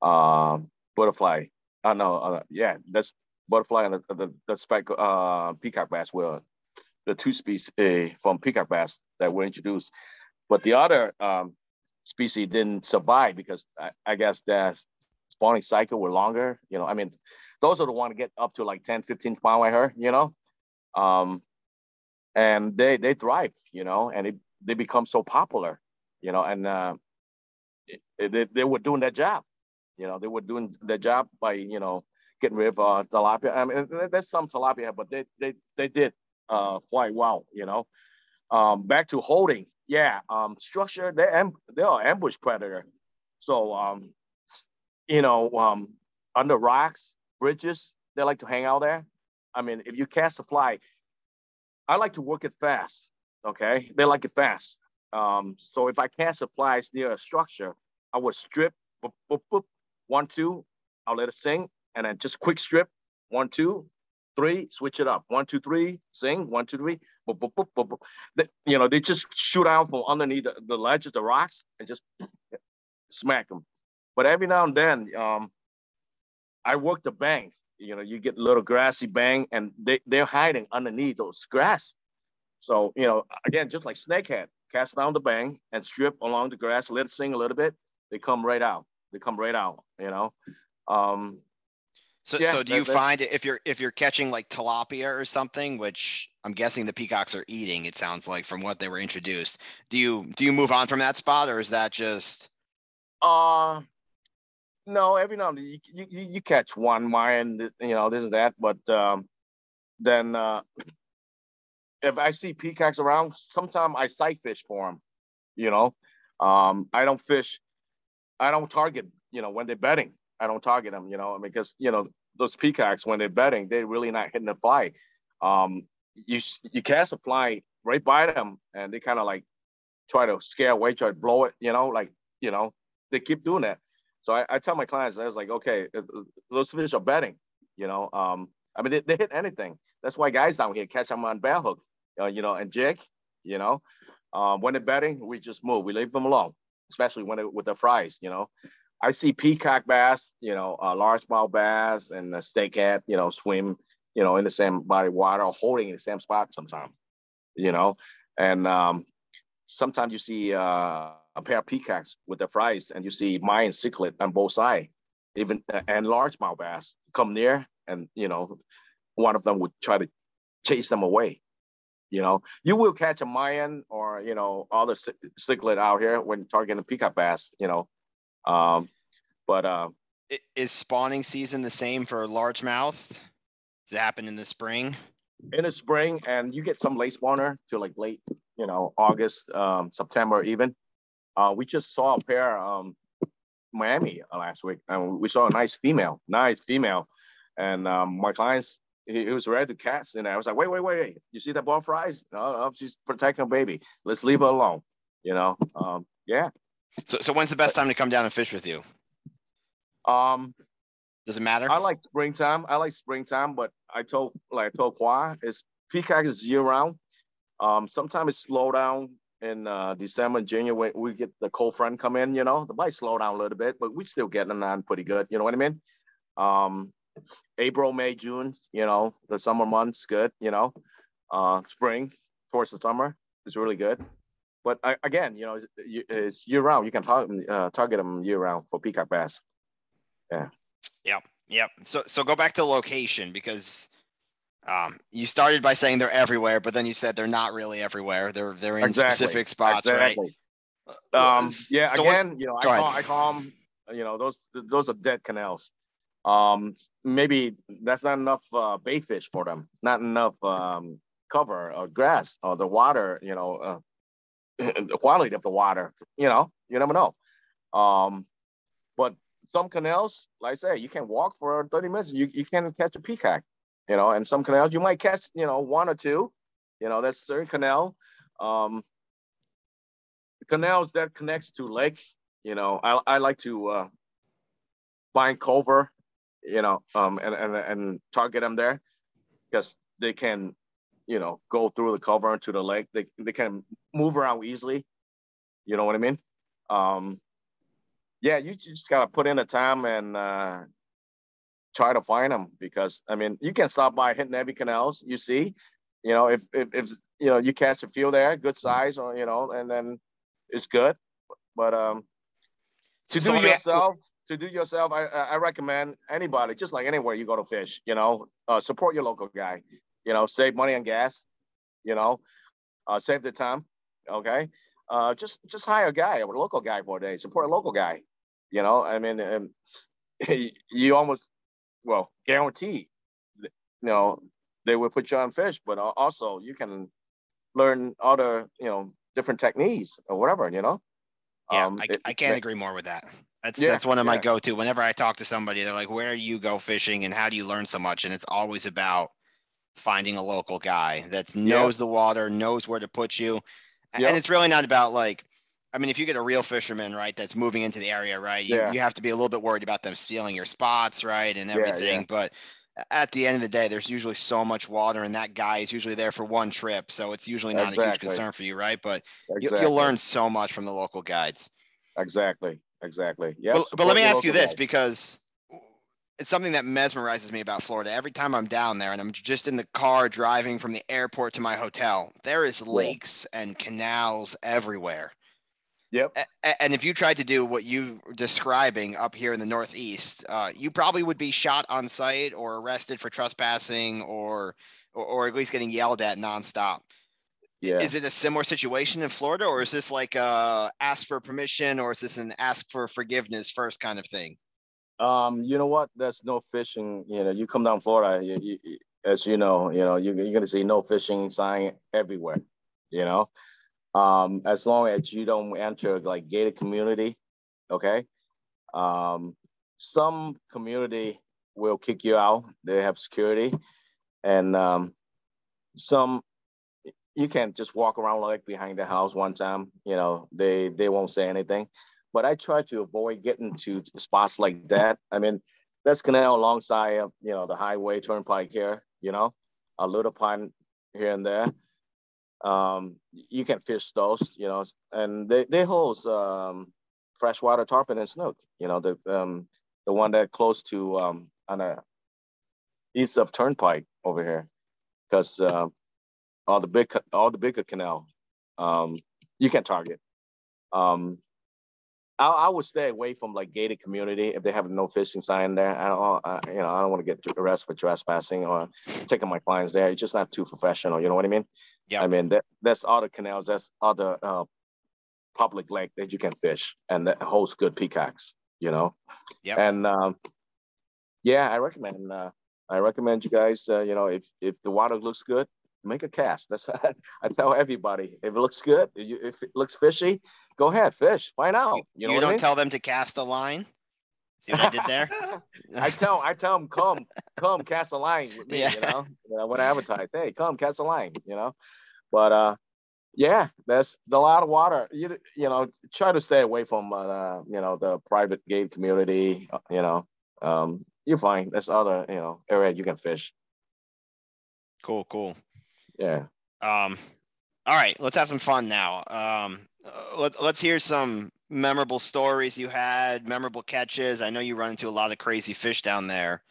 E: um, butterfly. Know, uh, yeah, that's butterfly and the the, the speckle uh, peacock bass were the two species uh, from peacock bass that were introduced. But the other um, species didn't survive because I, I guess their spawning cycle were longer. You know, I mean, those are the one to get up to like 10, 15 pound I heard, you know. Um, and they they thrive, you know, and it, they become so popular, you know, and uh, it, it- they, they were doing their job, you know, they were doing their job by, you know, getting rid of uh, tilapia. I mean, there's some tilapia, but they they they did uh, quite well, you know. Um, back to holding, yeah, um, structure, they're am- they are ambush predator, so um, you know, um, under rocks, bridges, they like to hang out there. I mean, if you cast a fly, I like to work it fast. Okay, they like it fast. Um, so if I cast a fly near a structure, I would strip, boop, boop, boop, one, two, I'll let it sing, and then just quick strip, one, two, three, switch it up, one, two, three, sing, one, two, three, boop, boop, boop, boop, boop. They, you know, they just shoot out from underneath the, the ledges, the rocks, and just smack them. But every now and then, um, I work the bank. You know, you get a little grassy bank, and they they're hiding underneath those grass. So you know, again, just like snakehead, cast down the bank and strip along the grass, let it sing a little bit. They come right out. They come right out. You know. Um,
F: So,
E: Yeah,
F: so do
E: that-
F: you find it if you're if you're catching like tilapia or something, which I'm guessing the peacocks are eating, it sounds like from what they were introduced. Do you do you move on from that spot or is that just
E: Uh no, every now and then you, you, you you catch one mine, you know, this and that, but um, then uh, if I see peacocks around, sometimes I sight fish for them. You know, um, I don't fish, I don't target. You know, when they're bedding, I don't target them. You know, I mean, because you know those peacocks when they're bedding, they're really not hitting the fly. Um, you you cast a fly right by them, and they kind of like try to scare away, try to blow it. You know, like you know they keep doing that. So I, I tell my clients, I was like, okay, if- if those fish are bedding, you know. Um, I mean, they, they hit anything. That's why guys down here catch them on bare hook, uh, you know, and jig, you know. Um, when they're bedding, we just move. We leave them alone, especially when it, with the fries, you know. I see peacock bass, you know, uh, largemouth bass and the snakehead, you know, swim, you know, in the same body of water, holding in the same spot sometimes, you know. And um, sometimes you see uh, a pair of peacocks with the fries, and you see Mayan cichlid on both sides, even and largemouth bass come near, and you know, one of them would try to chase them away. You know, you will catch a Mayan or you know other cichlid out here when targeting a peacock bass. You know, um, but uh,
F: is spawning season the same for largemouth? Does it happen in the spring?
E: in the spring, and you get some late spawner to like late, you know, August, um, September even. Uh, we just saw a pair um, Miami uh, last week, and we saw a nice female, nice female, and um, my clients. He, he was ready to cast, and I was like, "Wait, wait, wait! wait. You see that ball fries? No, no, she's protecting her baby. Let's leave her alone." You know, um, yeah.
F: So, so when's the best time to come down and fish with you?
E: Um,
F: Does it matter?
E: I like springtime. I like springtime, but I told like I told Qua is peacock is year round. Um, sometimes it slow down in uh, December, January. when We get the cold front come in. You know, the bite slow down a little bit, but we still getting them on pretty good. You know what I mean? Um, April, May, June, you know, the summer months, good, you know. Uh, spring towards the summer is really good. But I, again, you know, it's, it's year round. You can target, uh, target them year round for peacock bass. Yeah.
F: Yep. Yep. So so go back to location because um, you started by saying they're everywhere, but then you said they're not really everywhere. They're they're in
E: Exactly.
F: specific spots,
E: exactly.
F: right?
E: Um, yeah,
F: So
E: again, you know, I call, I call them, you know, those those are dead canals. Um, maybe that's not enough uh, bait fish for them, not enough um, cover or grass or the water, you know, uh, the quality of the water, you know, you never know. Um, but some canals, like I say, you can walk for 30 minutes, you, you can catch a peacock, you know, and some canals you might catch, you know, one or two, you know, that's certain canal. Um, canals that connects to lake, you know, I, I like to uh, find cover, you know, um, and, and, and target them there because they can, you know, go through the cover into the lake. They, they can move around easily. You know what I mean? Um, yeah, you just gotta put in the time and uh, try to find them because I mean, you can stop by hitting every canals you see. You know, if, if if you know you catch a few there, good size, or you know, and then it's good. But um, to
F: So
E: do yourself, to do yourself, I I I recommend anybody, just like anywhere you go to fish, you know, uh, support your local guy. You know, save money on gas. You know, uh, save the time. Okay, uh, just just hire a guy, a local guy for a day. Support a local guy. You know, I mean, and you almost well guarantee, you know, they will put you on fish, but also you can learn other, you know, different techniques or whatever. You know.
F: Yeah,
E: Um,
F: I,
E: it-
F: I can't
E: it-
F: agree more with that. That's
E: Yeah,
F: that's one of my go-to. Whenever I talk to somebody, they're like, "Where do you go fishing, and how do you learn so much?" And it's always about finding a local guy that knows the water, knows where to put you,
E: Yep.
F: and it's really not about like. I mean, if you get a real fisherman, right, that's moving into the area, right, you,
E: Yeah.
F: you have to be a little bit worried about them stealing your spots, right, and
E: Yeah, yeah.
F: everything. But at the end of the day, there's usually so much water, and that guy is usually there for one trip, so it's usually not a huge concern for you, right? But you,
E: Exactly.
F: you'll learn so much from the local guides.
E: Exactly. Exactly. Yeah.
F: But, but let me ask you this because it's something that mesmerizes me about Florida. Every time I'm down there and I'm just in the car driving from the airport to my hotel, there is lakes and canals everywhere.
E: Yep.
F: A- a- And if you tried to do what you were describing up here in the Northeast, uh, you probably would be shot on sight or arrested for trespassing or, or, or at least getting yelled at nonstop.
E: Yeah.
F: Is it a similar situation in Florida or is this like uh ask for permission or is this an ask for forgiveness first kind of thing?
E: Um, you know what? There's no fishing. You know, you come down Florida, you, you, as you know, you know, you, you're gonna see no fishing sign everywhere. You know, um, as long as you don't enter like gated community, okay. Um, some community will kick you out. They have security, and um, some you can't just walk around like behind the house one time. You know, they they won't say anything but I try to avoid getting to spots like that. I mean, that's canal alongside of you know the highway turnpike here, you know, a little pond here and there. Um, you can fish those, you know, and they they host um, freshwater tarpon and snook. You know, the um the one that close to um on the east of turnpike over here, because uh, all the big all the bigger canal, um, you can target. Um, I, I would stay away from like gated community if they have no fishing sign there. I don't, I, you know, I don't want to get arrested for trespassing or taking my clients there. It's just not too professional. You know what I mean?
F: Yeah.
E: I mean that that's other canals. That's other uh, public lake that you can fish and that hosts good peacocks. You know.
F: Yeah.
E: And um, yeah, I recommend. Uh, I recommend you guys. Uh, you know, if if the water looks good, make a cast. That's what I tell everybody. If it looks good, if, you, if it looks fishy, go ahead, fish. Find out. You, know
F: don't
E: I mean?
F: tell them to cast a line. See what I did there?
E: I tell I tell them come come cast a line with me.
F: Yeah.
E: You know, you know when I advertise, hey, come cast a line. You know, but uh, yeah, that's a lot of water. You you know, try to stay away from uh, you know the private gate community. uh, You know, um, you're fine. That's other you know area you can fish.
F: cool, cool.
E: Yeah.
F: Um, all right, let's have some fun now. Um, let, let's hear some memorable stories you had, memorable catches. I know you run into a lot of crazy fish down there.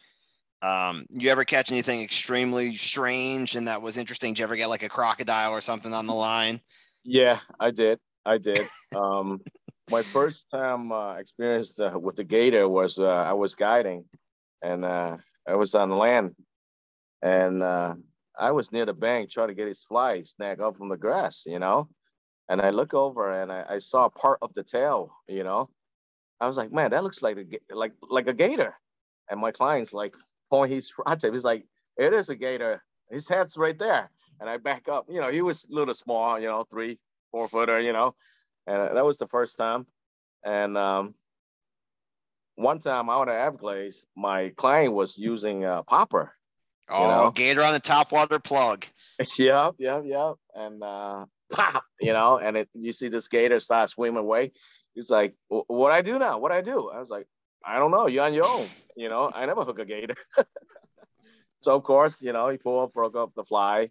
F: Um, you ever catch anything extremely strange and that was interesting? Did you ever get like a crocodile or something on the line?
E: Yeah, I did. I did. um, my first time uh, experience uh, with the gator was uh, I was guiding, and uh, I was on land, and uh, I was near the bank trying to get his fly snag up from the grass, you know, and I look over and I, I saw part of the tail, you know. I was like, man, that looks like a like like a gator, and my client's like, point he's He's like, it is a gator. His head's right there. And I back up. You know, he was a little small, you know, three, four footer, you know. And that was the first time. And um, one time out at Everglades, my client was using a popper.
F: Oh, you know? gator on the top water plug.
E: yep, yep, yep. And uh, pop, you know, and it, you see this gator start swimming away. He's like, "What I do now? What I do?" I was like, "I don't know. You're on your own." You know, I never hook a gator. so of course, you know, he pulled up, broke up the fly,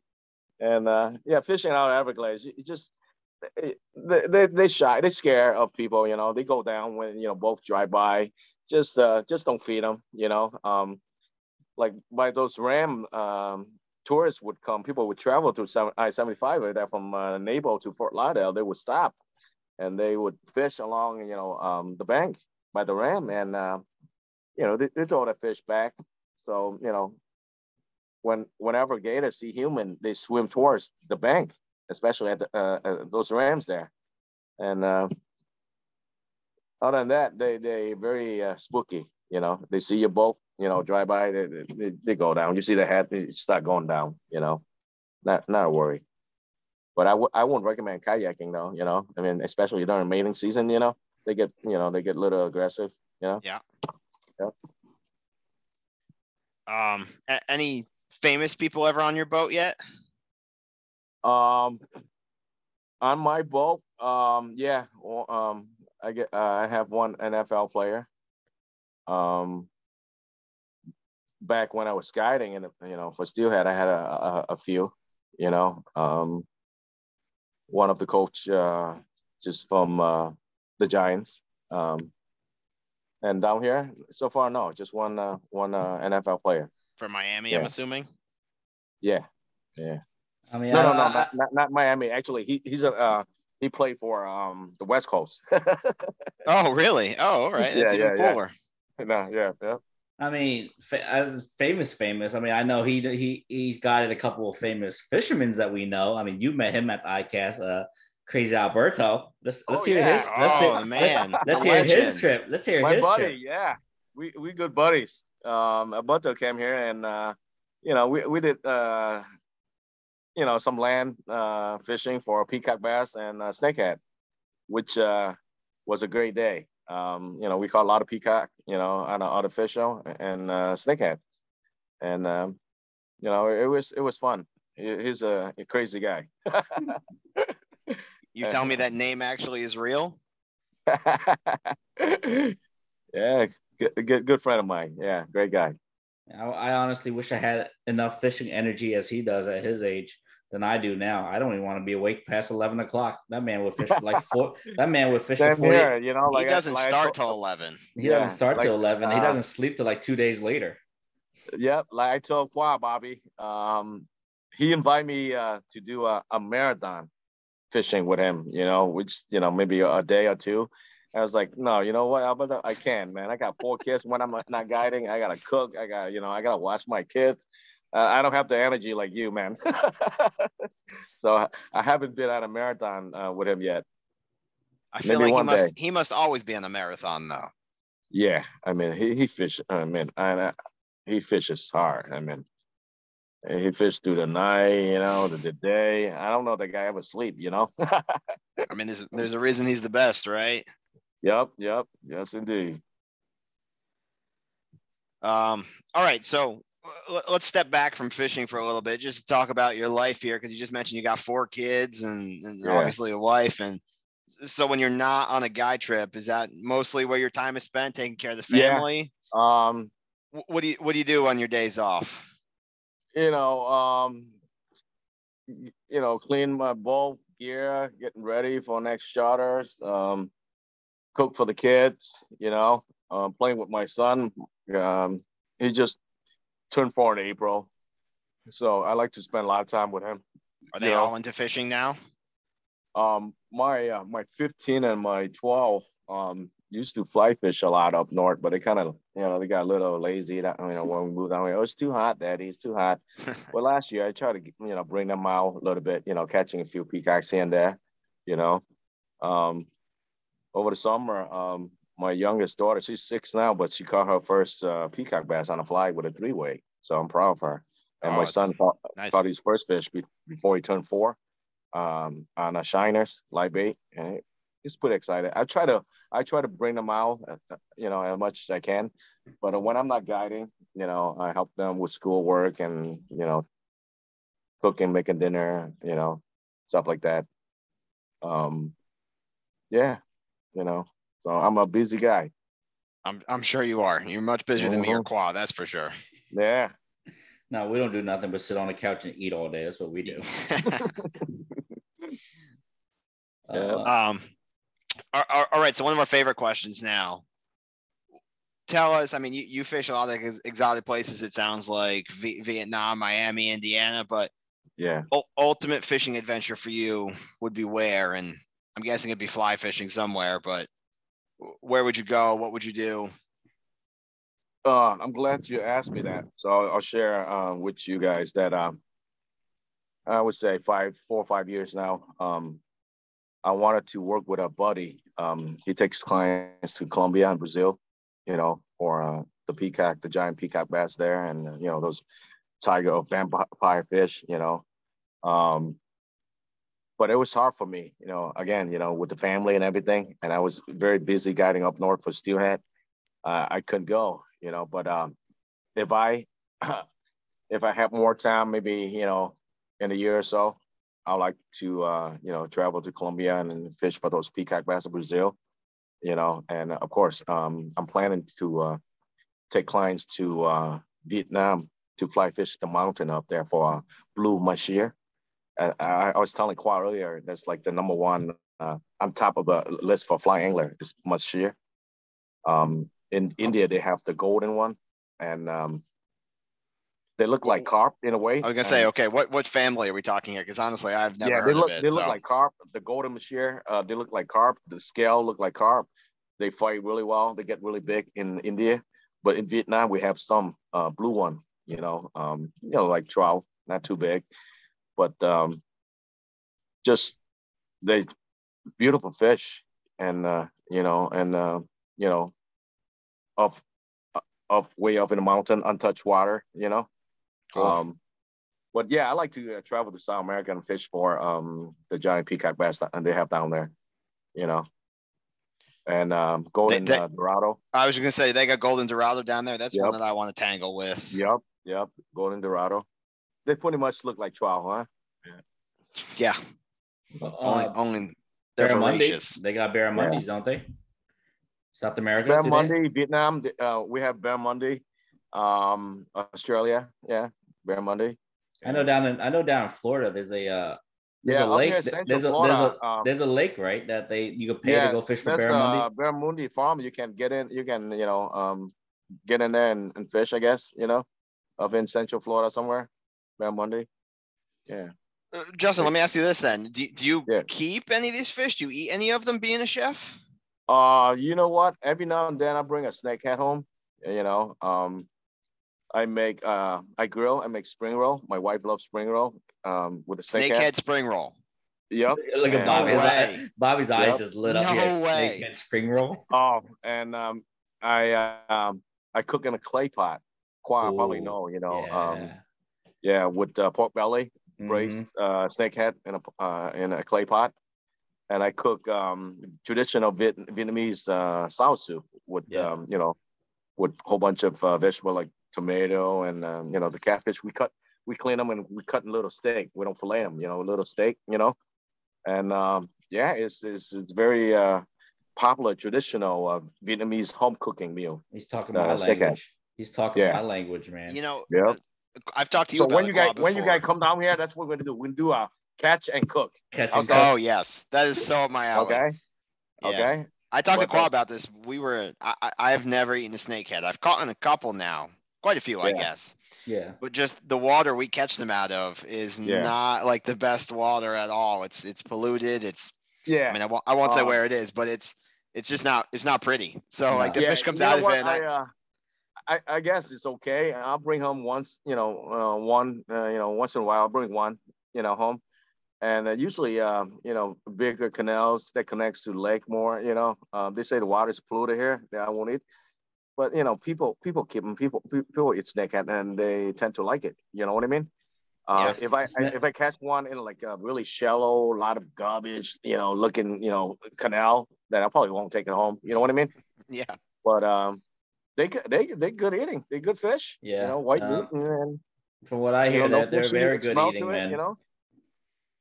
E: and uh, yeah, fishing out of Everglades, you, you just they, they they shy, they scare of people. You know, they go down when you know both drive by. Just uh, just don't feed them. You know, um, like by those ram um, tourists would come, people would travel to I seventy five that from uh, to Fort Lauderdale. They would stop, and they would fish along you know um, the bank by the ram, and uh, you know, they, they throw the fish back. So, you know, when whenever gators see human, they swim towards the bank, especially at the, uh, uh, those rams there. And uh, other than that, they they very uh, spooky. You know, they see your boat, you know, drive by, they, they, they go down. You see the head, they start going down. You know, not not a worry. But I w- I wouldn't recommend kayaking though. You know, I mean, especially during mating season. You know, they get you know they get a little aggressive. You know.
F: Yeah. Yep. Um, a- any famous people ever on your boat yet?
E: Um, on my boat, um, yeah, um, I get, uh, I have one NFL player. Um, back when I was guiding, and you know, for Steelhead, I had a, a, a few. You know, um, one of the coach, uh, just from uh, the Giants. Um, and down here, so far, no, just one uh, one uh, NFL player.
F: For Miami, yeah. I'm assuming.
E: Yeah, yeah. I mean, no, I, no, no, I, not, not, not Miami. Actually, he he's a uh, he played for um the West Coast.
F: oh, really? Oh, all right. That's yeah, even
E: yeah, cooler. Yeah. No, yeah, yeah.
C: I mean, fa- famous, famous. I mean, I know he he he's got a couple of famous fishermen that we know. I mean, you met him at the ICAST. Uh, Crazy Alberto. Let's let's oh, hear yeah. his. Let's
F: oh hear, man,
C: let's, let's hear his trip. Let's hear
E: My
C: his
E: buddy,
C: trip.
E: Yeah, we we good buddies. Um, Alberto came here and uh, you know we we did uh, you know some land uh, fishing for peacock bass and uh, snakehead, which uh, was a great day. Um, you know we caught a lot of peacock, you know, on an artificial and uh, snakehead, and um, you know it was it was fun. He's a, a crazy guy.
F: You tell me that name actually is real?
E: yeah, good, good, good friend of mine. Yeah, great guy.
C: I, I honestly wish I had enough fishing energy as he does at his age than I do now. I don't even want to be awake past eleven o'clock. That man would fish for like four. that man would fish for forty. Here,
E: you know, like
F: he doesn't I, start till eleven.
C: He yeah, doesn't start like, till eleven. Uh, he doesn't sleep till like two days later.
E: Yep, like I told Qua Bobby, um, he invited me uh, to do a, a marathon fishing with him, you know, which, you know, maybe a, day or two. I was like, no, you know what, Alberto, I can, man. I got four kids. When I'm not guiding, I gotta cook. I got, you know, I gotta watch my kids. Uh, I don't have the energy like you, man. so I haven't been at a marathon uh, with him yet.
F: I feel Maybe like he must day. he must always be on a marathon though.
E: Yeah, I mean he he fish. I mean I, he fishes hard. I mean he fished through the night, you know, the, the day. I don't know if that guy ever sleep, you know.
F: I mean, there's there's a reason he's the best, right?
E: Yep, yep, yes, indeed.
F: Um, all right, so let's step back from fishing for a little bit, just talk about your life here, because you just mentioned you got four kids and, and yeah. obviously a wife, and so when you're not on a guy trip, is that mostly where your time is spent, taking care of the family?
E: Yeah. Um,
F: what do you what do you do on your days off?
E: you know, um, you know, clean my boat gear, getting ready for next charters, um, cook for the kids, you know, uh, playing with my son. Um, he just turned four in April. So I like to spend a lot of time with him.
F: Are they
E: Yeah.
F: all into fishing now?
E: Um, my uh, my 15 and my 12 um used to fly fish a lot up north, but they kind of you know they got a little lazy. That you know when we moved down here, oh it's too hot, Daddy, it's too hot. well, last year I tried to you know bring them out a little bit, you know, catching a few peacocks here and there, you know. Um, over the summer, um, my youngest daughter, she's six now, but she caught her first uh, peacock bass on a fly with a three way. So I'm proud of her. And
F: Oh,
E: my son caught,
F: Nice.
E: caught his first fish be- before he turned four um, on a shiners live bait, and he's pretty excited. I try to I try to bring them out, uh, you know, as much as I can. But when I'm not guiding, you know, I help them with schoolwork and you know, cooking, making dinner, you know, stuff like that. Um, yeah, you know, so I'm a busy guy.
F: I'm I'm sure you are. You're much busier than me or
E: Mhm.
F: Qua, that's for sure.
E: Yeah.
C: No, we don't do nothing but sit on the couch and eat all day. That's what we do.
E: Yeah.
C: Uh,
F: um, all- all- all right. So one of our favorite questions now. Tell us. I mean, you, you fish a lot of exotic places. It sounds like v- Vietnam, Miami, Indiana, but
E: Yeah.
F: ul- ultimate fishing adventure for you would be where? And I'm guessing it'd be fly fishing somewhere. But where would you go? What would you do?
E: Uh, I'm glad you asked me that. So I'll, I'll share uh, with you guys that um, I would say five, four or five years now. Um, I wanted to work with a buddy. Um, he takes clients to Colombia and Brazil, you know, for uh, the peacock, the giant peacock bass there, and you know those tiger vampire fish, you know. Um, but it was hard for me, you know. Again, you know, with the family and everything, and I was very busy guiding up north for steelhead. Uh, I couldn't go, you know. But um, if I if I have more time, maybe you know, in a year or so, I would like to uh, you know travel to Colombia and, fish for those peacock bass of Brazil, you know. And of course, um, I'm planning to uh, take clients to uh, Vietnam to fly fish the mountain up there for uh, blue mahseer. I, I was telling Qua earlier that's like the number one uh, on top of the list for fly angler is mahseer. Um, in India, they have the golden one, and um, they look like carp in a way.
F: I was gonna say, okay, what what family are we talking here? Because honestly, I've never
E: yeah,
F: heard
E: they look
F: of it.
E: they look like carp. The golden mahseer, uh, they look like carp. The scale look like carp. They fight really well. They get really big in India, but in Vietnam we have some uh, blue one. You know, um, you know, like trout, not too big, but um, just they beautiful fish, and uh, you know, and uh, you know, up up way up in the mountain, untouched water. You know,
F: Cool.
E: um, but yeah, I like to uh, travel to South America and fish for um, the giant peacock bass that they have down there, you know. And um, golden
F: they-
E: uh, Dorado.
F: I was gonna say they got golden dorado down there. That's one that I want to tangle with.
E: Yep, yep, golden Dorado. They pretty much look like trout, huh?
F: Yeah, only
C: uh,
F: only they're
C: barramundi.
F: voracious.
C: They got barramundis, don't they? South America.
E: Bear
C: do they?
E: Monday, Vietnam. Uh, we have barramundi. Um, Australia, yeah, barramundi.
C: I know down in I know down in Florida. There's a uh, there's
E: Yeah,
C: a lake.
E: here,
C: th-
E: Central
C: there's a
E: Florida,
C: there's a
E: um,
C: there's a lake right that they you could pay
E: yeah,
C: to go fish for
E: Bear
C: barramundi.
E: uh, Barramundi Farm. You can get in. You can, you know, um, get in there and, and fish. I guess you know, up in Central Florida somewhere. Barramundi. Yeah.
F: Uh, Justin, let me ask you this then: Do, do you
E: Yeah.
F: keep any of these fish? Do you eat any of them? Being a chef?
E: Uh, you know what? Every now and then I bring a snakehead home. You know, um, I make uh, I grill. I make spring roll. My wife loves spring roll. Um, with a snakehead.
F: Snakehead spring roll.
E: Yep.
C: Look
E: Yeah.
C: at Bobby.
F: No
C: His eye-
F: way.
C: Bobby's eyes just lit up.
F: No
C: here.
F: way.
C: Snakehead spring roll.
E: Oh, and um, I uh, um, I cook in a clay pot. Qua probably know. You know.
C: yeah.
E: Um, yeah, with uh, pork belly.
C: Mhm.
E: braised uh, snakehead in a uh, in a clay pot, and I cook um, traditional Viet- Vietnamese uh, sour soup with
C: Yeah.
E: um, you know with a whole bunch of uh, vegetable like tomato and um, you know the catfish. We cut we clean them and we cut in little steak. We don't fillet them, you know, a little steak, you know, and um, yeah, it's it's it's very uh, popular traditional uh, Vietnamese home cooking meal.
C: He's talking
E: Uh,
C: my language. He's talking
E: Yeah.
C: my language, man.
F: You know,
E: Yep.
F: I've talked to you
E: So
F: about
E: when you guys
F: Qua,
E: when you guys come down here, that's what we're gonna do. We're gonna do a catch and cook.
C: Catch
E: I'll
C: and
E: go.
C: cook.
F: Oh yes, that is so my alley.
E: Okay.
F: Yeah.
E: Okay.
F: I talked to
E: But,
F: Qua about this. We were I, I I have never eaten a snakehead. I've caught in a couple now, quite a few, I guess.
C: Yeah.
F: But just the water we catch them out of is
E: Yeah.
F: not like the best water at all. It's it's polluted. It's
E: Yeah.
F: I mean I won't I won't say
E: Uh,
F: where it is, but it's it's just not it's not pretty. So like the
E: yeah,
F: fish comes
E: you know
F: out of it. And I,
E: I, uh, I, I guess it's okay. I'll bring home once, you know, uh, one, uh, you know, once in a while. I'll bring one, you know, home, and uh, usually, um, you know, bigger canals that connects to lake more. You know, um, they say the water's polluted here. That I won't eat, but you know, people people keep them. People people eat snakehead and they tend to like it. You know what I mean? Uh,
F: Yes.
E: if I, I if I catch one in like a really shallow, lot of garbage, you know, looking, you know, canal, then I probably won't take it home. You know what I mean?
F: yeah.
E: but um, they good- they they good eating. They good fish.
C: Yeah,
E: you know, white
C: uh,
E: meat and
C: From what I hear,
E: know, no
C: that they're very good eating,
E: it,
C: man.
E: You know,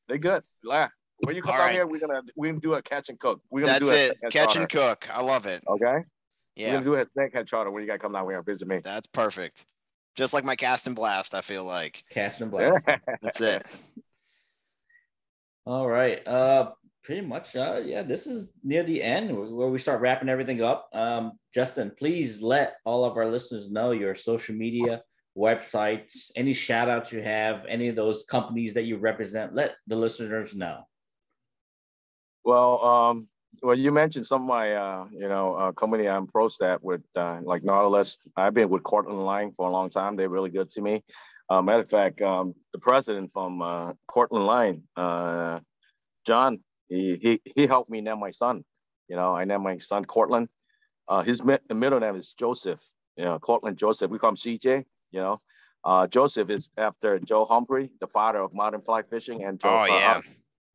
E: they good. Yeah. When you come
F: All
E: down
F: right.
E: here, we're gonna we're gonna do a catch and cook. We're gonna
F: That's
E: do a
F: it.
E: snakehead
F: Catch and cook. I love it.
E: Okay.
F: Yeah.
E: We're gonna do a snakehead charter when you gotta come down here and visit me.
F: That's perfect. Just like my cast and blast, I feel like.
C: Cast and blast.
F: That's it.
C: All right. Uh, pretty much. Uh, yeah, this is near the end where we start wrapping everything up. Um, Justin, please let all of our listeners know your social media, websites, any shout outs you have, any of those companies that you represent. Let the listeners know.
E: Well, um, well, you mentioned some of my, uh, you know, uh, company I'm pro staff with, uh, like Nautilus. I've been with Cortland Line for a long time. They're really good to me. Uh, matter of fact, um, the president from uh, Cortland Line, John, he, he he helped me name my son. You know, I named my son Cortland. Uh, his mi- middle name is Joseph. You know, Cortland Joseph. We call him CJ. You know, uh, Joseph is after Joe Humphrey, the father of modern fly fishing, and Joe,
F: Oh
E: uh.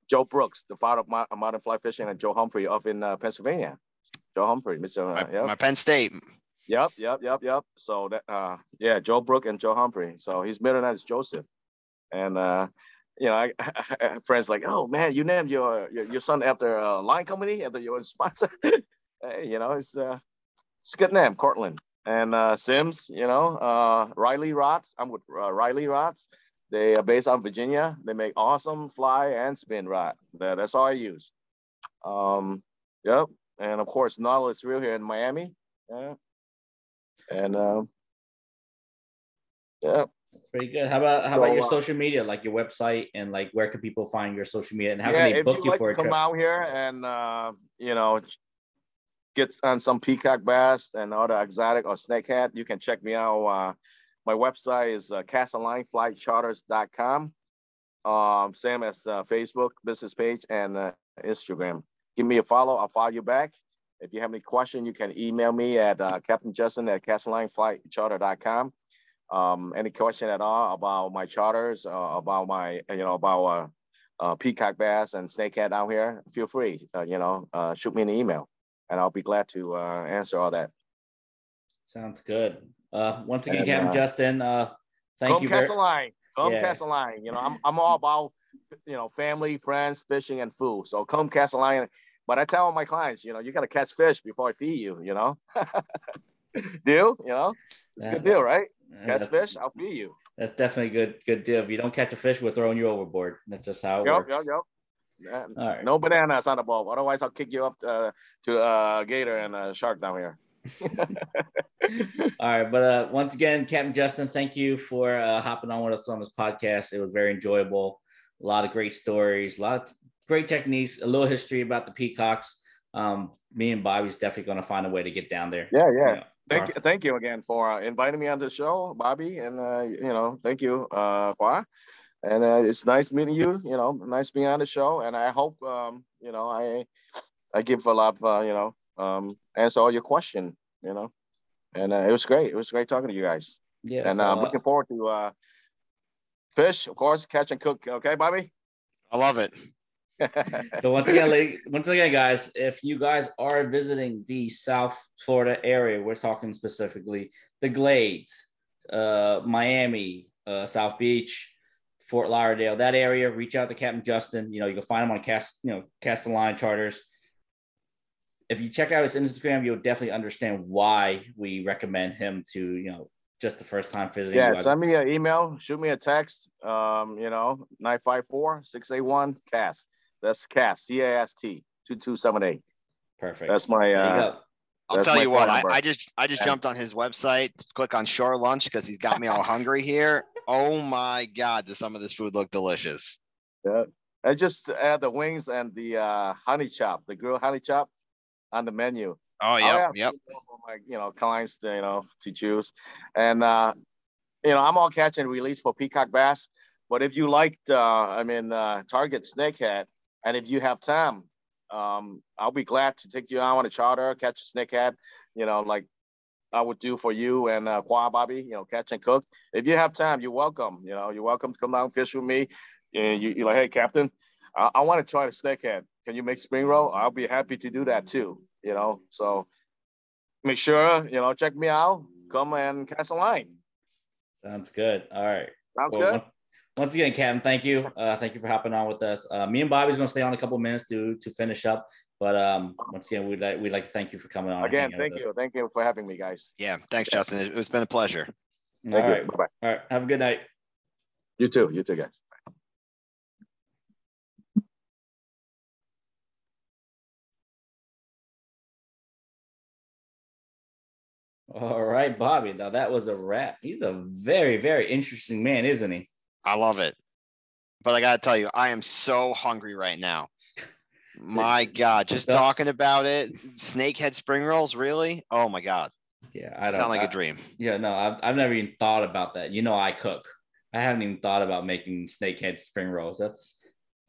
E: Joe Brooks, the father of mo- modern fly fishing, and Joe Humphrey up in uh, Pennsylvania. Joe Humphrey, Mr.
F: My,
E: Uh, yep.
F: my Penn State.
E: yep, yep, yep, yep. So that, uh, yeah, Joe Brook and Joe Humphrey. So his middle name is Joseph, and uh, you know, I, friends like, oh man, you named your your, your son after a line company, after your sponsor. hey, you know, it's uh, it's a good name, Cortland and uh, Simms. You know, uh, Riley Rods. I'm with uh, Riley Rods. They are based out of Virginia. They make awesome fly and spin rod. That, that's all I use. Um, yep. And of course, Nautilus Reel here in Miami. Yeah. And um, yeah.
C: Pretty good. How about how about your
E: uh,
C: social media, like your website, and like where can people find your social media, and how
E: yeah,
C: can they book
E: you'd
C: you
E: like
C: for a
E: come
C: trip?
E: out here and uh, you know get on some peacock bass and other exotic or snakehead, you can check me out. Uh, my website is uh, castalineflycharters.com. Um, same as uh, Facebook business page and uh, Instagram. Give me a follow. I'll follow you back. If you have any question, you can email me at uh, Captain Justin at castalineflycharter.com. Um, any question at all about my charters, uh, about my, you know, about uh, uh, peacock bass and snakehead out here, feel free, uh, you know, uh, shoot me an email and I'll be glad to uh, answer all that.
C: Sounds good. Uh, once again,
E: And,
C: Captain
E: uh,
C: Justin, uh, thank
E: come
C: you very
E: Castelline. Come
C: Yeah.
E: line. You know, I'm, I'm all about, you know, family, friends, fishing, and food. So come cast a line. But I tell all my clients, you know, you got to catch fish before I feed you, you know? deal? You know? It's a good deal, right? Catch fish, I'll feed you.
C: that's definitely a good good deal. If you don't catch a fish, we're throwing you overboard. That's just how it
E: Yep,
C: works.
E: yep, yep. Yeah,
C: All right.
E: No bananas on the boat. Otherwise, I'll kick you up uh, to uh, gator and uh, shark down here.
C: All right, but uh, once again, Captain Justin, thank you for uh, hopping on with us on this podcast. It was very enjoyable. A lot of great stories, a lot of great techniques, a little history about the peacocks. Um, me and Bobby's definitely going to find a way to get down there.
E: Yeah, yeah.
C: You know,
E: Thank you, thank you again for uh, inviting me on the show, Bobby, and uh, you know, thank you, uh, Qua. And uh, it's nice meeting you. You know, nice being on the show, and I hope um, you know I I give a lot of uh, you know um, answer all your question. You know, and uh, it was great. It was great talking to you guys,
C: Yeah.
E: and
C: so,
E: uh, I'm
C: uh,
E: looking forward to uh, fish, of course, catch and cook. Okay, Bobby.
F: I love it.
C: So once again, once again, guys, if you guys are visiting the South Florida area, we're talking specifically the Glades, uh, Miami, uh, South Beach, Fort Lauderdale, that area. Reach out to Captain Justin. You know, you can find him on cast, you know, cast the line charters. If you check out his Instagram, you'll definitely understand why we recommend him to, you know, just the first time visiting.
E: Yeah, send me an email, shoot me a text. Um, you know, 954-681 cast. That's cast, C A S T 2278.
C: Perfect.
E: That's my
C: there you
E: uh
C: go.
F: I'll
E: That's
F: tell you what, I. I just I just
E: And-
F: jumped on his website to click on Shore Lunch because he's got me all hungry here. Oh my god, does some of this food look delicious?
E: Yeah. I just add the wings and the uh, honey chop, the grilled honey chop on the menu.
F: Oh
E: I'll
F: yep,
E: have
F: yep.
E: two my, you know, clients, to, you know, to choose. And, uh, you know, I'm all catch and release for peacock bass. But if you liked, uh, I mean, uh, target snakehead, and if you have time, um, I'll be glad to take you out on a charter, catch a snakehead, you know, like I would do for you and uh, Qua Bobby, you know, catch and cook. If you have time, you're welcome. You know, you're welcome to come down and fish with me. And you, you're like, hey, Captain, I, I want to try the snakehead. Can you make spring roll? I'll be happy to do that too. You know, so make sure you know check me out. Come and cast a line.
C: Sounds good. All right.
E: Sounds
C: Well,
E: good.
C: on- Once again, Captain, thank you. Uh, thank you for hopping on with us. Uh, me and Bobby's gonna stay on a couple minutes to to finish up. But um, once again, we'd like we'd like to thank you for coming on.
E: Again, thank
C: with
E: you. Thank you for having me, guys.
F: Yeah, thanks, Justin. It- It's been a pleasure.
C: us. All
E: Thank
C: right.
E: you. Bye bye.
C: All right. Have a good night.
E: You too. You too, guys.
C: All right, Bobby. Now that was a wrap. He's a very, very interesting man, isn't he?
F: I love it. But I gotta tell you, I am so hungry right now. My God, just talking about it, snakehead spring rolls, really? Oh my God,
C: Yeah, I don't
F: sound like
C: I-
F: a dream.
C: Yeah, no, I've, I've never even thought about that. You know, I cook. I haven't even thought about making snakehead spring rolls. That's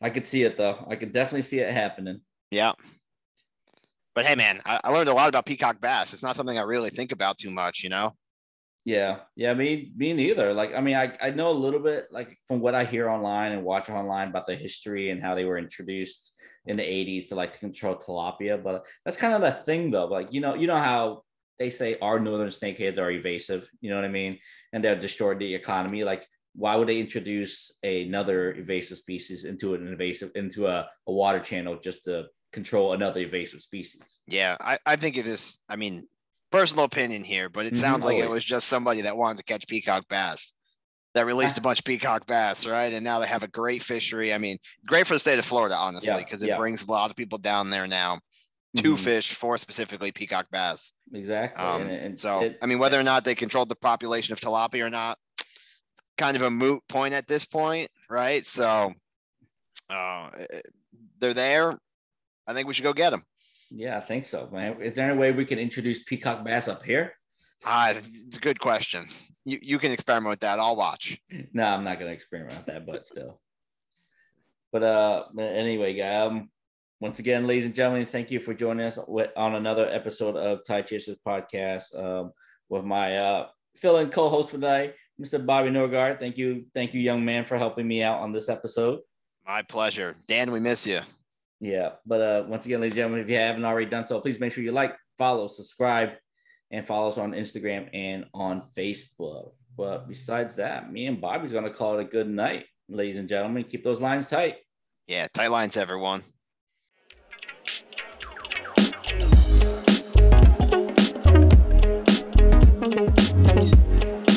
C: I could see it though. I could definitely see it happening.
F: Yeah. But hey, man, I, I learned a lot about peacock bass. It's not something I really think about too much, you know?
C: Yeah, yeah, me, me neither. Like, I mean, I, I know a little bit, like from what I hear online and watch online about the history and how they were introduced in the '80s to like to control tilapia. But that's kind of the thing, though. Like, you know, you know how they say our northern snakeheads are evasive. You know what I mean? And they've destroyed the economy. Like, why would they introduce another invasive species into an invasive into a, a water channel just to control another invasive species?
F: Yeah, I, I think it is. I mean, personal opinion here, but it
C: Mhm,
F: sounds like it was just somebody that wanted to catch peacock bass that released a bunch of peacock bass, right? And now they have a great fishery. I mean, great for the state of Florida, honestly,
C: Yeah,
F: because it
C: yeah.
F: brings a lot of people down there now to
C: Mhm,
F: fish for specifically peacock bass.
C: exactly.
F: Um,
C: and, and
F: so,
C: it-
F: I mean, whether or not they controlled the population of tilapia or not, kind of a moot point at this point, right? So, uh, they're there. I think we should go get them.
C: Yeah, I think so, man. Is there any way we can introduce peacock bass up here?
F: Ah, it's a good question. You you can experiment with that. I'll watch.
C: No, I'm not gonna experiment with that, but still. But uh, anyway, um, once again, ladies and gentlemen, thank you for joining us with, on another episode of Tie Chasers Podcast um, with my uh, fill-in co-host for today, Mr. Bobby Norgard. Thank you, thank you, young man, for helping me out on this episode.
F: My pleasure. Dan, we miss you.
C: Yeah, but uh, once again, ladies and gentlemen, if you haven't already done so, please make sure you like, follow, subscribe, and follow us on Instagram and on Facebook. But besides that, me and Bobby's gonna call it a good night, ladies and gentlemen. Keep those lines tight.
F: Yeah, tight lines, everyone.